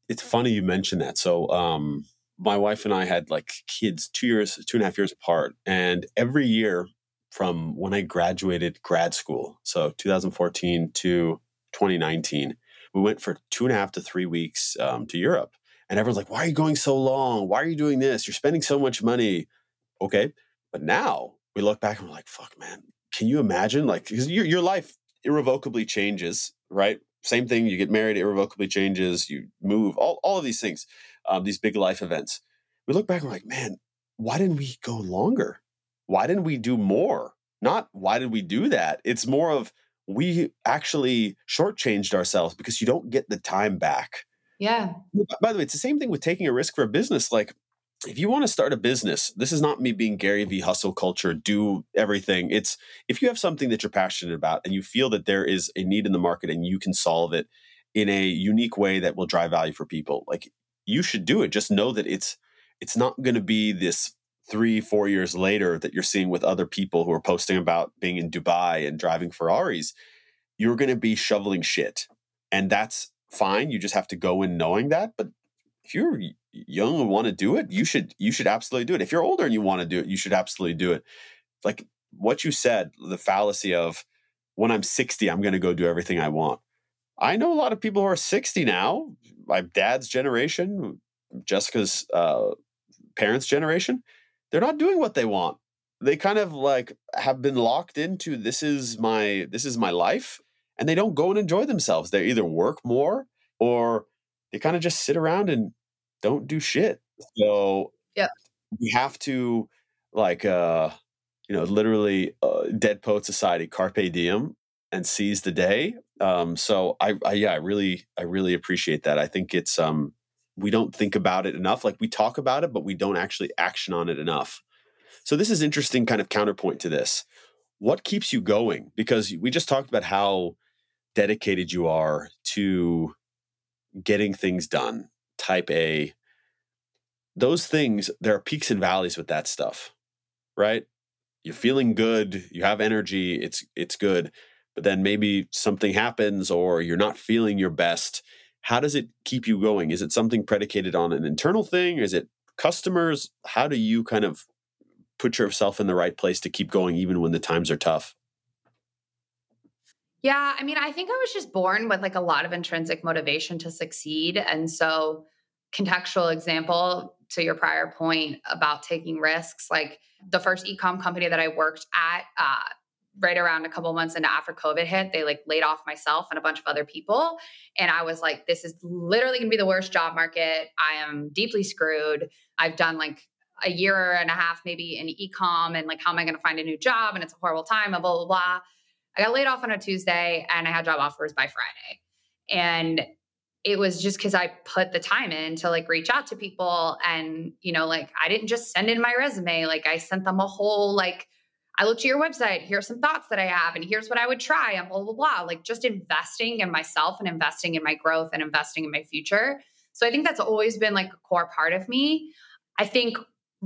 B: it's funny you mentioned that. So, um, my wife and I had like kids two years, two and a half years apart. And every year from when I graduated grad school, so 2014 to 2019, we went for two and a half to three weeks um, to Europe. And everyone's like, why are you going so long? Why are you doing this? You're spending so much money. Okay. But now we look back and we're like, fuck, man, can you imagine? Like, because your, your life irrevocably changes, right? same thing. You get married, irrevocably changes. You move. All all of these things, um, these big life events. We look back and we're like, man, why didn't we go longer? Why didn't we do more? Not why did we do that? It's more of we actually shortchanged ourselves because you don't get the time back.
A: Yeah.
B: By the way, it's the same thing with taking a risk for a business. Like if you want to start a business, this is not me being Gary V hustle culture, do everything. It's if you have something that you're passionate about and you feel that there is a need in the market and you can solve it in a unique way that will drive value for people, like you should do it. Just know that it's it's not going to be this three, four years later that you're seeing with other people who are posting about being in Dubai and driving Ferraris. You're going to be shoveling shit. And that's fine. You just have to go in knowing that. But if you're young and want to do it, you should you should absolutely do it. If you're older and you want to do it, you should absolutely do it. Like what you said, the fallacy of when I'm 60, I'm going to go do everything I want. I know a lot of people who are 60 now, my dad's generation, Jessica's uh, parents' generation, they're not doing what they want. They kind of like have been locked into this is my this is my life and they don't go and enjoy themselves. They either work more or they kind of just sit around and don't do shit. So
A: yeah,
B: we have to like uh you know literally uh, dead poet society carpe diem and seize the day. Um so I, I yeah, I really I really appreciate that. I think it's um we don't think about it enough. Like we talk about it, but we don't actually action on it enough. So this is interesting kind of counterpoint to this. What keeps you going? Because we just talked about how dedicated you are to getting things done, type A, those things, there are peaks and valleys with that stuff, right? You're feeling good, you have energy, it's it's good, but then maybe something happens or you're not feeling your best. How does it keep you going? Is it something predicated on an internal thing? Is it customers? How do you kind of put yourself in the right place to keep going even when the times are tough?
A: Yeah, I mean, I think I was just born with like a lot of intrinsic motivation to succeed. And so, contextual example to your prior point about taking risks, like the first ecom company that I worked at, uh, right around a couple months into after COVID hit, they like laid off myself and a bunch of other people. And I was like, this is literally gonna be the worst job market. I am deeply screwed. I've done like a year and a half maybe in ecom and like how am I gonna find a new job? And it's a horrible time and blah blah blah. I got laid off on a Tuesday and I had job offers by Friday. And it was just because I put the time in to like reach out to people. And, you know, like I didn't just send in my resume, like I sent them a whole, like, I looked at your website, here's some thoughts that I have, and here's what I would try, and blah, blah, blah. Like just investing in myself and investing in my growth and investing in my future. So I think that's always been like a core part of me. I think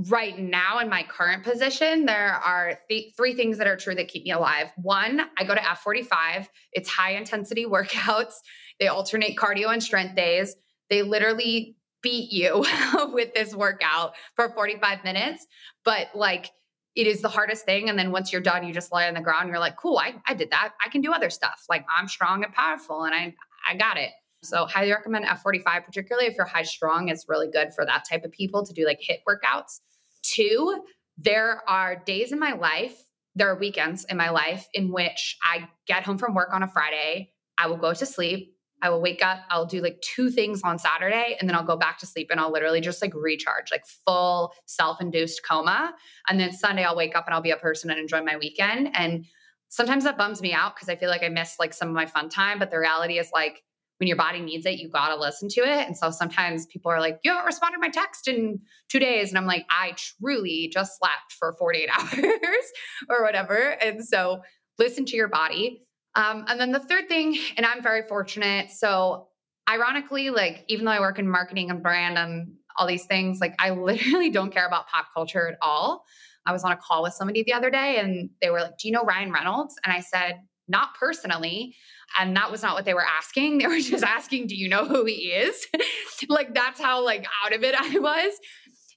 A: right now in my current position, there are th- three things that are true that keep me alive. One, I go to F45. It's high intensity workouts. They alternate cardio and strength days. They literally beat you with this workout for 45 minutes. But like, it is the hardest thing. And then once you're done, you just lie on the ground. you're like, cool, I, I did that. I can do other stuff. Like I'm strong and powerful and I, I got it. So highly recommend F45, particularly if you're high strong. It's really good for that type of people to do like HIIT workouts. Two, there are days in my life, there are weekends in my life in which I get home from work on a Friday, I will go to sleep, I will wake up, I'll do like two things on Saturday, and then I'll go back to sleep and I'll literally just like recharge, like full self induced coma. And then Sunday, I'll wake up and I'll be a person and enjoy my weekend. And sometimes that bums me out because I feel like I miss like some of my fun time. But the reality is like, when your body needs it, you got to listen to it. And so sometimes people are like, you haven't responded to my text in two days. And I'm like, I truly just slept for 48 hours or whatever. And so listen to your body. Um, and then the third thing, and I'm very fortunate. So ironically, like even though I work in marketing and brand and all these things, like I literally don't care about pop culture at all. I was on a call with somebody the other day and they were like, Do you know Ryan Reynolds? And I said, Not personally. And that was not what they were asking. They were just asking, Do you know who he is? like that's how like out of it I was.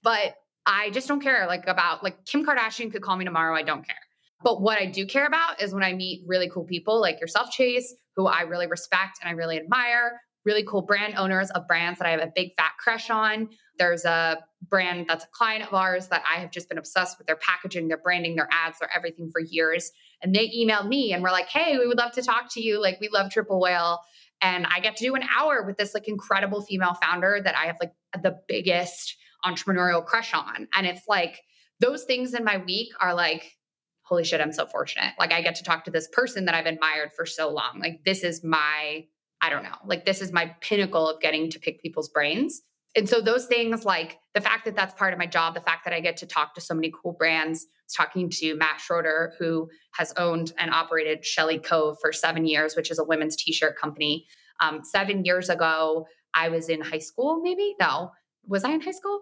A: But I just don't care like about like Kim Kardashian could call me tomorrow. I don't care. But what I do care about is when I meet really cool people like yourself, Chase, who I really respect and I really admire, really cool brand owners of brands that I have a big fat crush on. There's a brand that's a client of ours that I have just been obsessed with their packaging, their branding, their ads, their everything for years. And they emailed me and were like, hey, we would love to talk to you. Like, we love Triple Whale. And I get to do an hour with this like incredible female founder that I have like the biggest entrepreneurial crush on. And it's like those things in my week are like, holy shit, I'm so fortunate. Like I get to talk to this person that I've admired for so long. Like this is my, I don't know, like this is my pinnacle of getting to pick people's brains. And so those things like the fact that that's part of my job, the fact that I get to talk to so many cool brands. I was talking to Matt Schroeder, who has owned and operated Shelly Cove for seven years, which is a women's t-shirt company. Um, seven years ago, I was in high school, maybe? No. Was I in high school?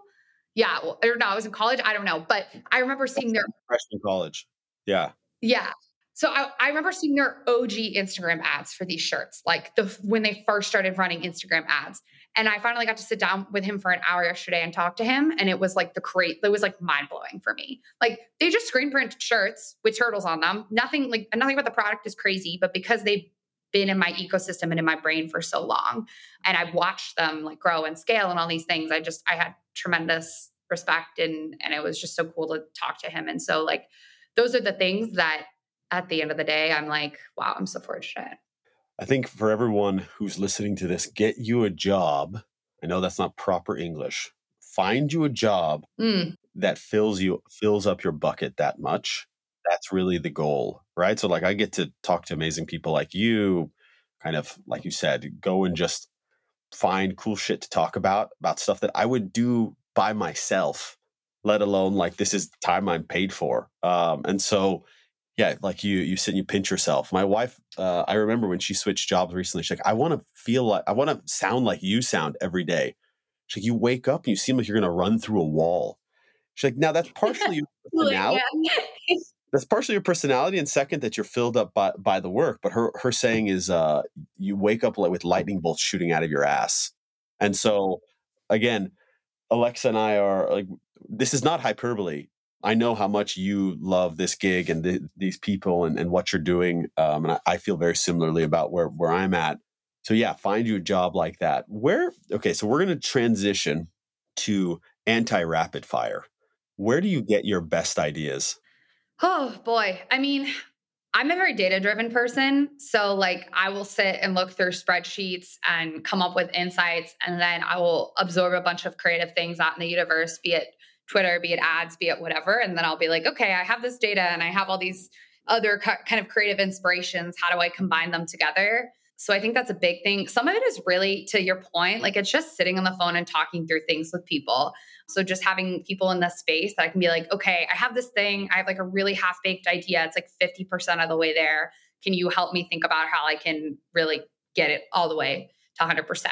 A: Yeah. Well, or no, I was in college. I don't know. But I remember seeing their
B: freshman college. Yeah.
A: Yeah. So I, I, remember seeing their OG Instagram ads for these shirts, like the when they first started running Instagram ads. And I finally got to sit down with him for an hour yesterday and talk to him. And it was like the create, it was like mind blowing for me. Like they just screen print shirts with turtles on them. Nothing like nothing about the product is crazy, but because they've been in my ecosystem and in my brain for so long, and I've watched them like grow and scale and all these things, I just I had tremendous respect and and it was just so cool to talk to him. And so like those are the things that at the end of the day, I'm like, wow, I'm so fortunate.
B: I think for everyone who's listening to this, get you a job. I know that's not proper English. Find you a job mm. that fills you fills up your bucket that much. That's really the goal, right? So like I get to talk to amazing people like you, kind of like you said, go and just find cool shit to talk about about stuff that I would do by myself let alone like this is time I'm paid for. Um, and so, yeah, like you, you sit and you pinch yourself. My wife, uh, I remember when she switched jobs recently, she's like, I want to feel like, I want to sound like you sound every day. She's like, you wake up and you seem like you're going to run through a wall. She's like, now that's partially your personality. that's partially your personality, and second, that you're filled up by, by the work. But her her saying is, uh, you wake up like with lightning bolts shooting out of your ass. And so, again, Alexa and I are like this is not hyperbole. I know how much you love this gig and the, these people and, and what you're doing. Um, and I, I, feel very similarly about where, where I'm at. So, yeah, find you a job like that. Where, okay, so we're going to transition to anti rapid fire. Where do you get your best ideas?
A: Oh, boy. I mean, I'm a very data driven person. So, like, I will sit and look through spreadsheets and come up with insights, and then I will absorb a bunch of creative things out in the universe, be it Twitter, be it ads, be it whatever. And then I'll be like, okay, I have this data and I have all these other kind of creative inspirations. How do I combine them together? So I think that's a big thing. Some of it is really to your point, like it's just sitting on the phone and talking through things with people. So just having people in the space that I can be like, okay, I have this thing. I have like a really half baked idea. It's like 50% of the way there. Can you help me think about how I can really get it all the way to 100%?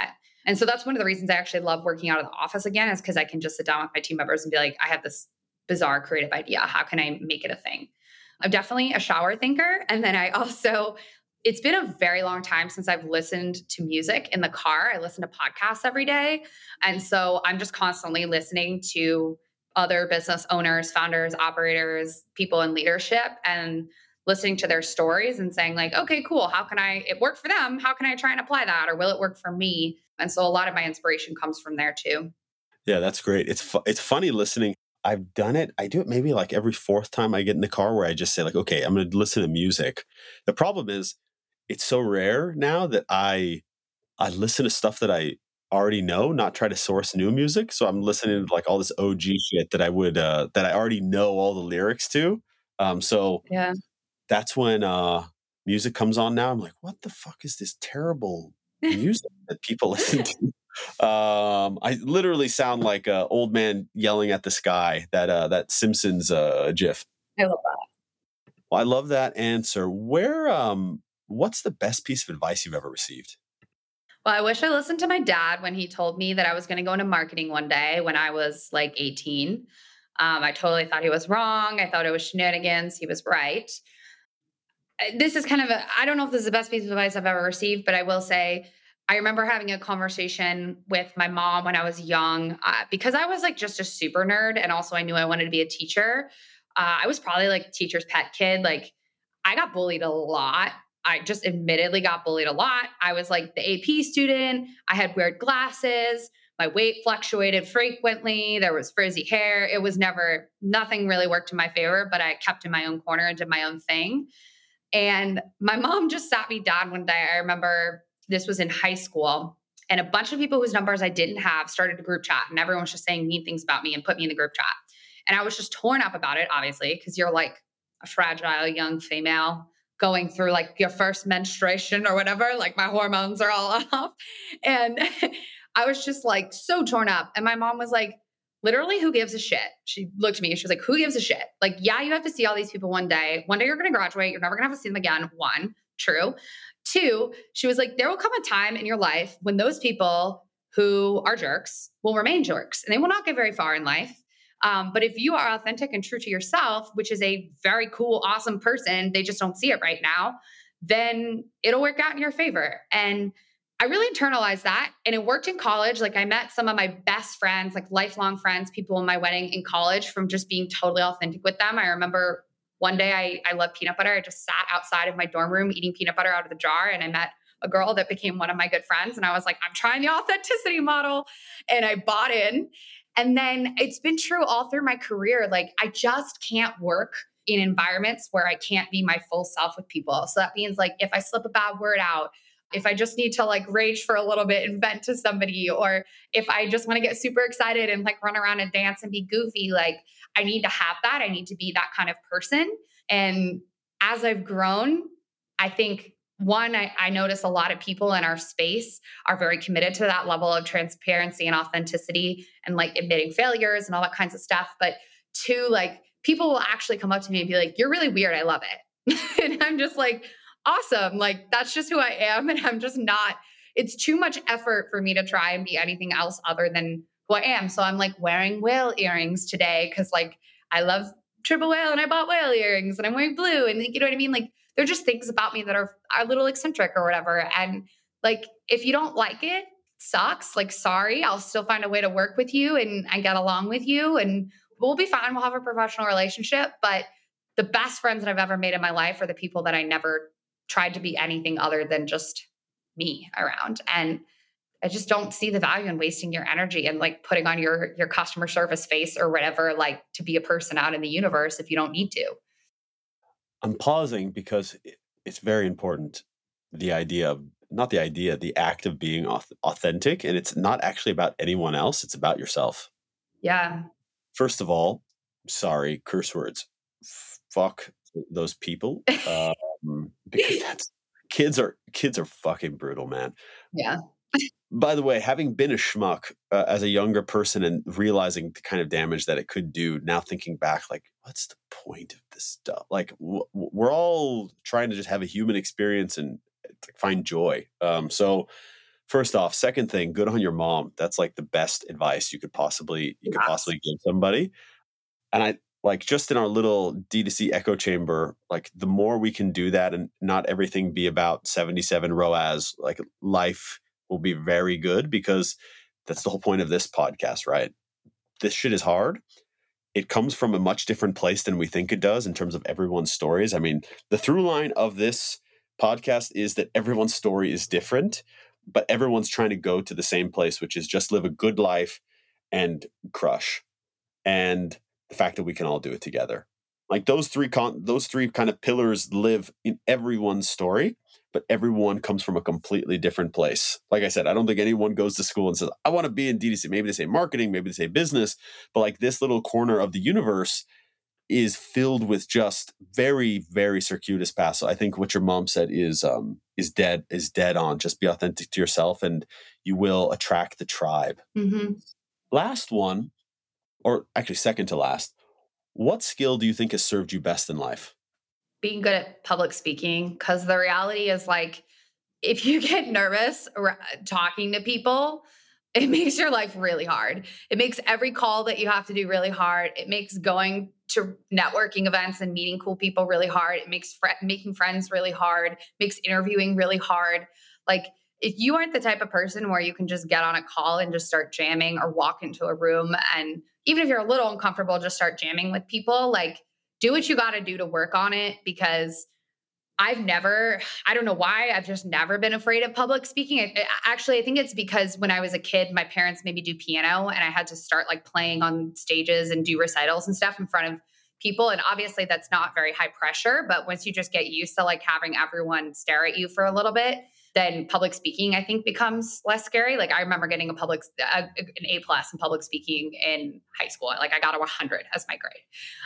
A: And so that's one of the reasons I actually love working out of the office again, is because I can just sit down with my team members and be like, I have this bizarre creative idea. How can I make it a thing? I'm definitely a shower thinker. And then I also, it's been a very long time since I've listened to music in the car. I listen to podcasts every day. And so I'm just constantly listening to other business owners, founders, operators, people in leadership. And listening to their stories and saying like okay cool how can i it worked for them how can i try and apply that or will it work for me and so a lot of my inspiration comes from there too.
B: Yeah that's great. It's fu- it's funny listening. I've done it i do it maybe like every fourth time i get in the car where i just say like okay i'm going to listen to music. The problem is it's so rare now that i i listen to stuff that i already know not try to source new music. So i'm listening to like all this og shit that i would uh that i already know all the lyrics to. Um so
A: yeah.
B: that's when uh music comes on now. I'm like what the fuck is this terrible music that people listen to. Um, I literally sound like an old man yelling at the sky. That uh, that Simpsons uh, GIF.
A: I love that.
B: Well, I love that answer. Where, um, what's the best piece of advice you've ever received?
A: Well, I wish I listened to my dad when he told me that I was going to go into marketing one day when I was like 18. Um, I totally thought he was wrong. I thought it was shenanigans. He was right. This is kind of a, I don't know if this is the best piece of advice I've ever received, but I will say, I remember having a conversation with my mom when I was young uh, because I was like just a super nerd. And also, I knew I wanted to be a teacher. Uh, I was probably like teacher's pet kid. Like, I got bullied a lot I just admittedly got bullied a lot. I was like the AP student. I had weird glasses. My weight fluctuated frequently. There was frizzy hair. It was never, nothing really worked in my favor, but I kept in my own corner and did my own thing. And my mom just sat me down one day. I remember this was in high school. And a bunch of people whose numbers I didn't have started a group chat, and everyone was just saying mean things about me and put me in the group chat. And I was just torn up about it, obviously, because you're like a fragile young female going through like your first menstruation or whatever, like my hormones are all off. And I was just like so torn up. And my mom was like, literally, who gives a shit? She looked at me she was like, who gives a shit? Like, yeah, you have to see all these people one day. One day you're going to graduate. You're never going to have to see them again. One, true. Two, she was like, there will come a time in your life when those people who are jerks will remain jerks and they will not get very far in life. Um, but if you are authentic and true to yourself, which is a very cool, awesome person, they just don't see it right now, then it'll work out in your favor. And I really internalized that. And it worked in college. Like I met some of my best friends, like lifelong friends, people in my wedding in college from just being totally authentic with them. I remember one day I, I love peanut butter. I just sat outside of my dorm room eating peanut butter out of the jar and I met a girl that became one of my good friends. And I was like, I'm trying the authenticity model. And I bought in. And then it's been true all through my career. Like, I just can't work in environments where I can't be my full self with people. So that means, like, if I slip a bad word out, if I just need to like rage for a little bit and vent to somebody, or if I just want to get super excited and like run around and dance and be goofy, like I need to have that. I need to be that kind of person. And as I've grown, I think one, I, I notice a lot of people in our space are very committed to that level of transparency and authenticity and like admitting failures and all that kinds of stuff. But two, like people will actually come up to me and be like, You're really weird. I love it. and I'm just like, Awesome. Like that's just who I am. And I'm just not, it's too much effort for me to try and be anything else other than who I am. So I'm like wearing whale earrings today because like I love triple whale and I bought whale earrings and I'm wearing blue. And you know what I mean? Like they're just things about me that are, are a little eccentric or whatever. And like, if you don't like it, sucks. Like, sorry, I'll still find a way to work with you and, and get along with you. And we'll be fine. We'll have a professional relationship. But the best friends that I've ever made in my life are the people that I never tried to be anything other than just me around. And I just don't see the value in wasting your energy and like putting on your your customer service face or whatever like to be a person out in the universe if you don't need to.
B: I'm pausing because it's very important. The idea of not the idea, the act of being authentic, and it's not actually about anyone else. It's about yourself.
A: Yeah.
B: First of all, sorry, curse words. Fuck those people, uh, um, because that's kids are kids are fucking brutal, man.
A: Yeah
B: by the way, having been a schmuck uh, as a younger person and realizing the kind of damage that it could do, now thinking back, like, what's the point of this stuff? Like, w- we're all trying to just have a human experience and find joy. Um, so, first off, second thing, good on your mom. That's like the best advice you could possibly you could possibly give somebody. And I like just in our little D2C echo chamber, like the more we can do that and not everything be about 77 ROAS, like life will be very good because that's the whole point of this podcast, right? This shit is hard. It comes from a much different place than we think it does in terms of everyone's stories. I mean, the through line of this podcast is that everyone's story is different, but everyone's trying to go to the same place, which is just live a good life and crush. And the fact that we can all do it together. Like those three con- those three kind of pillars live in everyone's story but everyone comes from a completely different place. Like I said, I don't think anyone goes to school and says, I want to be in DTC." Maybe they say marketing, maybe they say business, but like this little corner of the universe, is filled with just very very circuitous paths. So I think what your mom said is um is dead is dead on. Just be authentic to yourself, and you will attract the tribe.
A: Mm-hmm.
B: Last one, or actually second to last. What skill do you think has served you best in life?
A: Being good at public speaking, because the reality is like if you get nervous talking to people, it makes your life really hard. It makes every call that you have to do really hard. It makes going to networking events and meeting cool people really hard. It makes fr- making friends really hard. Makes interviewing really hard. Like if you aren't the type of person where you can just get on a call and just start jamming or walk into a room and even if you're a little uncomfortable just start jamming with people, like do what you got to do to work on it because I've never, I don't know why, I've just never been afraid of public speaking. I, actually, I think it's because when I was a kid, my parents made me do piano and I had to start like playing on stages and do recitals and stuff in front of people. And obviously, that's not very high pressure. But once you just get used to like having everyone stare at you for a little bit, then public speaking, I think, becomes less scary. Like I remember getting a public, a, an A plus in public speaking in high school. Like I got a 100 as my grade.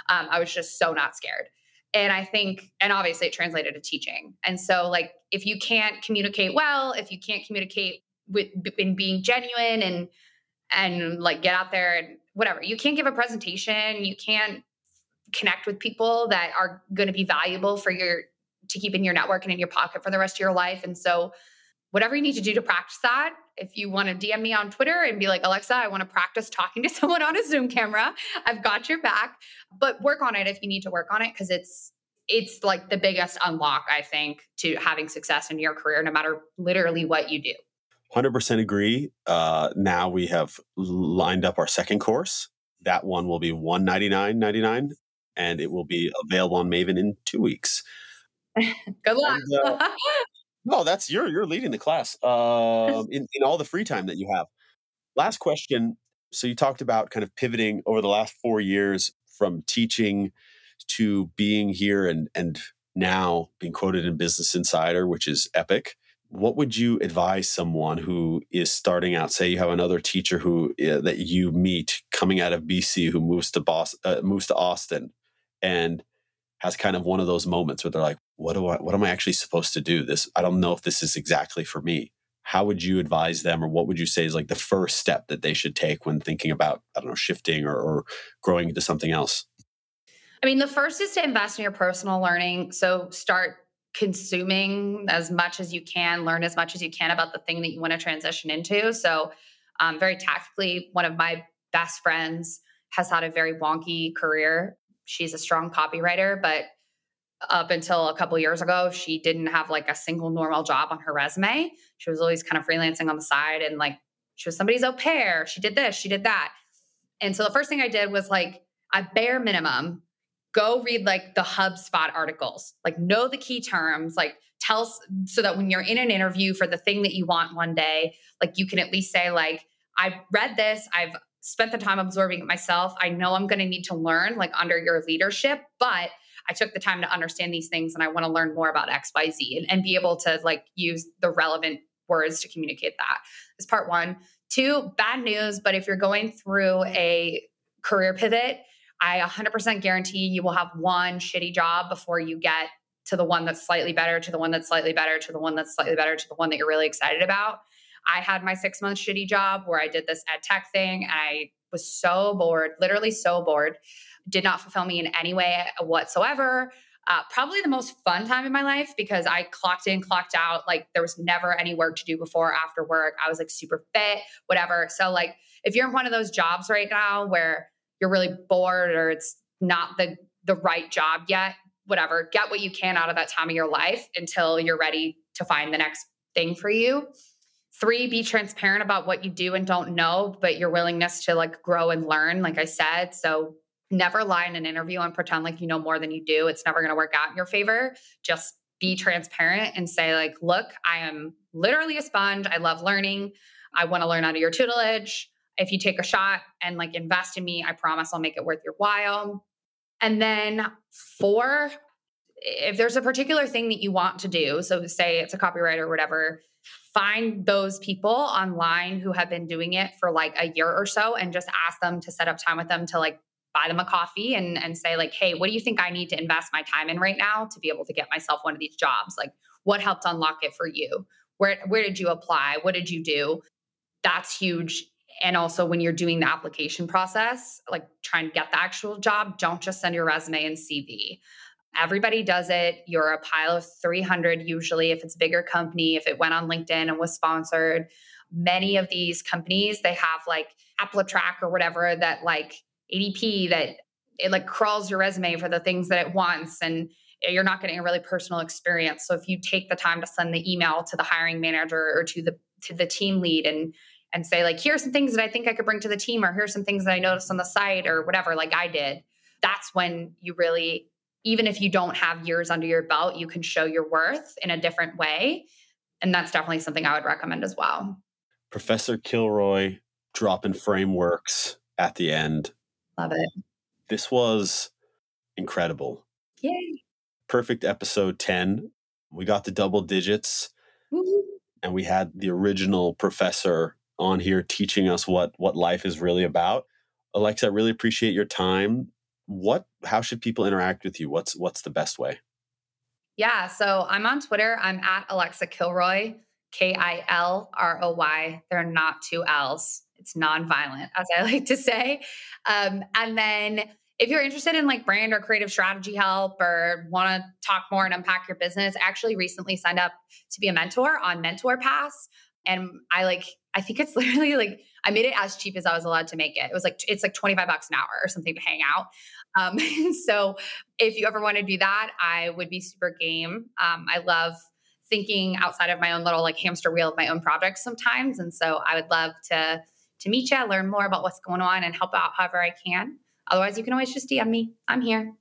A: Um, I was just so not scared and i think and obviously it translated to teaching and so like if you can't communicate well if you can't communicate with in being genuine and and like get out there and whatever you can't give a presentation you can't connect with people that are going to be valuable for your to keep in your network and in your pocket for the rest of your life and so whatever you need to do to practice that. If you want to DM me on Twitter and be like, Alexa, I want to practice talking to someone on a Zoom camera, I've got your back. But work on it if you need to work on it because it's it's like the biggest unlock, I think, to having success in your career, no matter literally what you do.
B: 100% agree. Uh, now we have lined up our second course. That one will be 199.99 and it will be available on Maven in two weeks.
A: Good luck. And, uh,
B: no, that's you're you're leading the class um, in in all the free time that you have. Last question. So you talked about kind of pivoting over the last four years from teaching to being here and and now being quoted in Business Insider, which is epic. What would you advise someone who is starting out? Say you have another teacher who uh, that you meet coming out of BC who moves to Boston, uh, moves to Austin, and has kind of one of those moments where they're like, what do I, what am I actually supposed to do? This, I don't know if this is exactly for me. How would you advise them, or what would you say is like the first step that they should take when thinking about, I don't know, shifting or, or growing into something else?
A: I mean, the first is to invest in your personal learning. So start consuming as much as you can, learn as much as you can about the thing that you want to transition into. So, um, very tactically, one of my best friends has had a very wonky career. She's a strong copywriter, but up until a couple years ago, she didn't have like a single normal job on her resume. She was always kind of freelancing on the side and like she was somebody's au pair. She did this, she did that. And so the first thing I did was like, a bare minimum, go read like the HubSpot articles, like know the key terms, like tell so that when you're in an interview for the thing that you want one day, like you can at least say, like, I read this, I've spent the time absorbing it myself. I know I'm going to need to learn like under your leadership, but I took the time to understand these things and I want to learn more about XYZ and, and be able to like use the relevant words to communicate that is part one. Two, bad news, but if you're going through a career pivot, I 100% guarantee you will have one shitty job before you get to the one that's slightly better, to the one that's slightly better, to the one that's slightly better, to the one that you're really excited about. I had my six month shitty job where I did this ed tech thing I was so bored, literally so bored did not fulfill me in any way whatsoever. Uh, probably the most fun time in my life because I clocked in, clocked out. Like there was never any work to do before, after work. I was like super fit, whatever. So like if you're in one of those jobs right now where you're really bored or it's not the the right job yet, whatever, get what you can out of that time of your life until you're ready to find the next thing for you. Three, be transparent about what you do and don't know, but your willingness to like grow and learn, like I said. So never lie in an interview and pretend like you know more than you do. It's never going to work out in your favor. Just be transparent and say, like, look, I am literally a sponge. I love learning. I want to learn out of your tutelage. If you take a shot and like invest in me, I promise I'll make it worth your while. And then four, if there's a particular thing that you want to do, so say it's a copywriter or whatever, find those people online who have been doing it for like a year or so and just ask them to set up time with them to like buy them a coffee and, and say, like, hey, what do you think I need to invest my time in right now to be able to get myself one of these jobs? Like, what helped unlock it for you? Where, where did you apply? What did you do? That's huge. And also, when you're doing the application process, like trying to get the actual job, don't just send your resume and CV. Everybody does it. You're a pile of 300 usually if it's a bigger company, if it went on LinkedIn and was sponsored. Many of these companies, they have like AppliTrack or whatever that like ADP that it like crawls your resume for the things that it wants and you're not getting a really personal experience. So if you take the time to send the email to the hiring manager or to the to the team lead and and say like here's some things that I think I could bring to the team or here's some things that I noticed on the site or whatever like I did. That's when you really even if you don't have years under your belt, you can show your worth in a different way. And that's definitely something I would recommend as well.
B: Professor Kilroy dropping frameworks at the end.
A: Love it.
B: This was incredible.
A: Yay.
B: Perfect episode 10. We got the double digits and we had the original professor on here teaching us what what life is really about. Alexa, I really appreciate your time what how should people interact with you? What's what's the best way?
A: Yeah so i'm on twitter. I'm at alexa kilroy k-i-l-r-o-y there are not two l's. It's non-violent as i like to say. Um, and then if you're interested in like brand or creative strategy help or want to talk more and unpack your business I actually recently signed up to be a mentor on mentor pass. And i like i think it's literally like I made it as cheap as I was allowed to make it. It was like it's like 25 bucks an hour or something to hang out. Um, so if you ever want to do that, I would be super game. Um, I love thinking outside of my own little like hamster wheel of my own projects sometimes, and so I would love to to meet you, learn more about what's going on, and help out however I can. Otherwise, you can always just DM me. I'm here.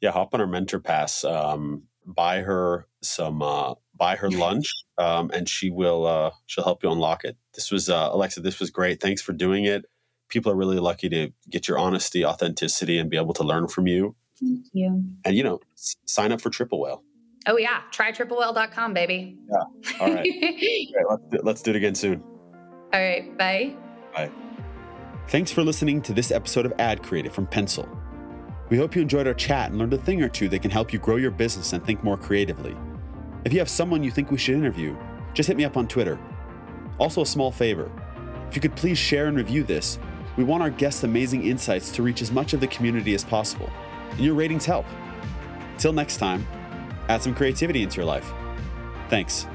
B: Yeah, hop on our mentor pass. Um, buy her some uh, buy her lunch um, and she will uh, she'll help you unlock it. This was uh, alexa this was great. Thanks for doing it. People are really lucky to get your honesty authenticity and be able to learn from you.
A: Thank you.
B: And you know s- sign up for triple whale
A: oh yeah. Try triplewhale.com baby.
B: Yeah. All right, all right let's, do, let's do it again soon.
A: All right. Bye.
B: Bye. Thanks for listening to this episode of ad creative from pencil. We hope you enjoyed our chat and learned a thing or two that can help you grow your business and think more creatively. If you have someone you think we should interview, just hit me up on Twitter. Also, a small favor if you could please share and review this, we want our guests' amazing insights to reach as much of the community as possible, and your ratings help. Until next time, add some creativity into your life. Thanks.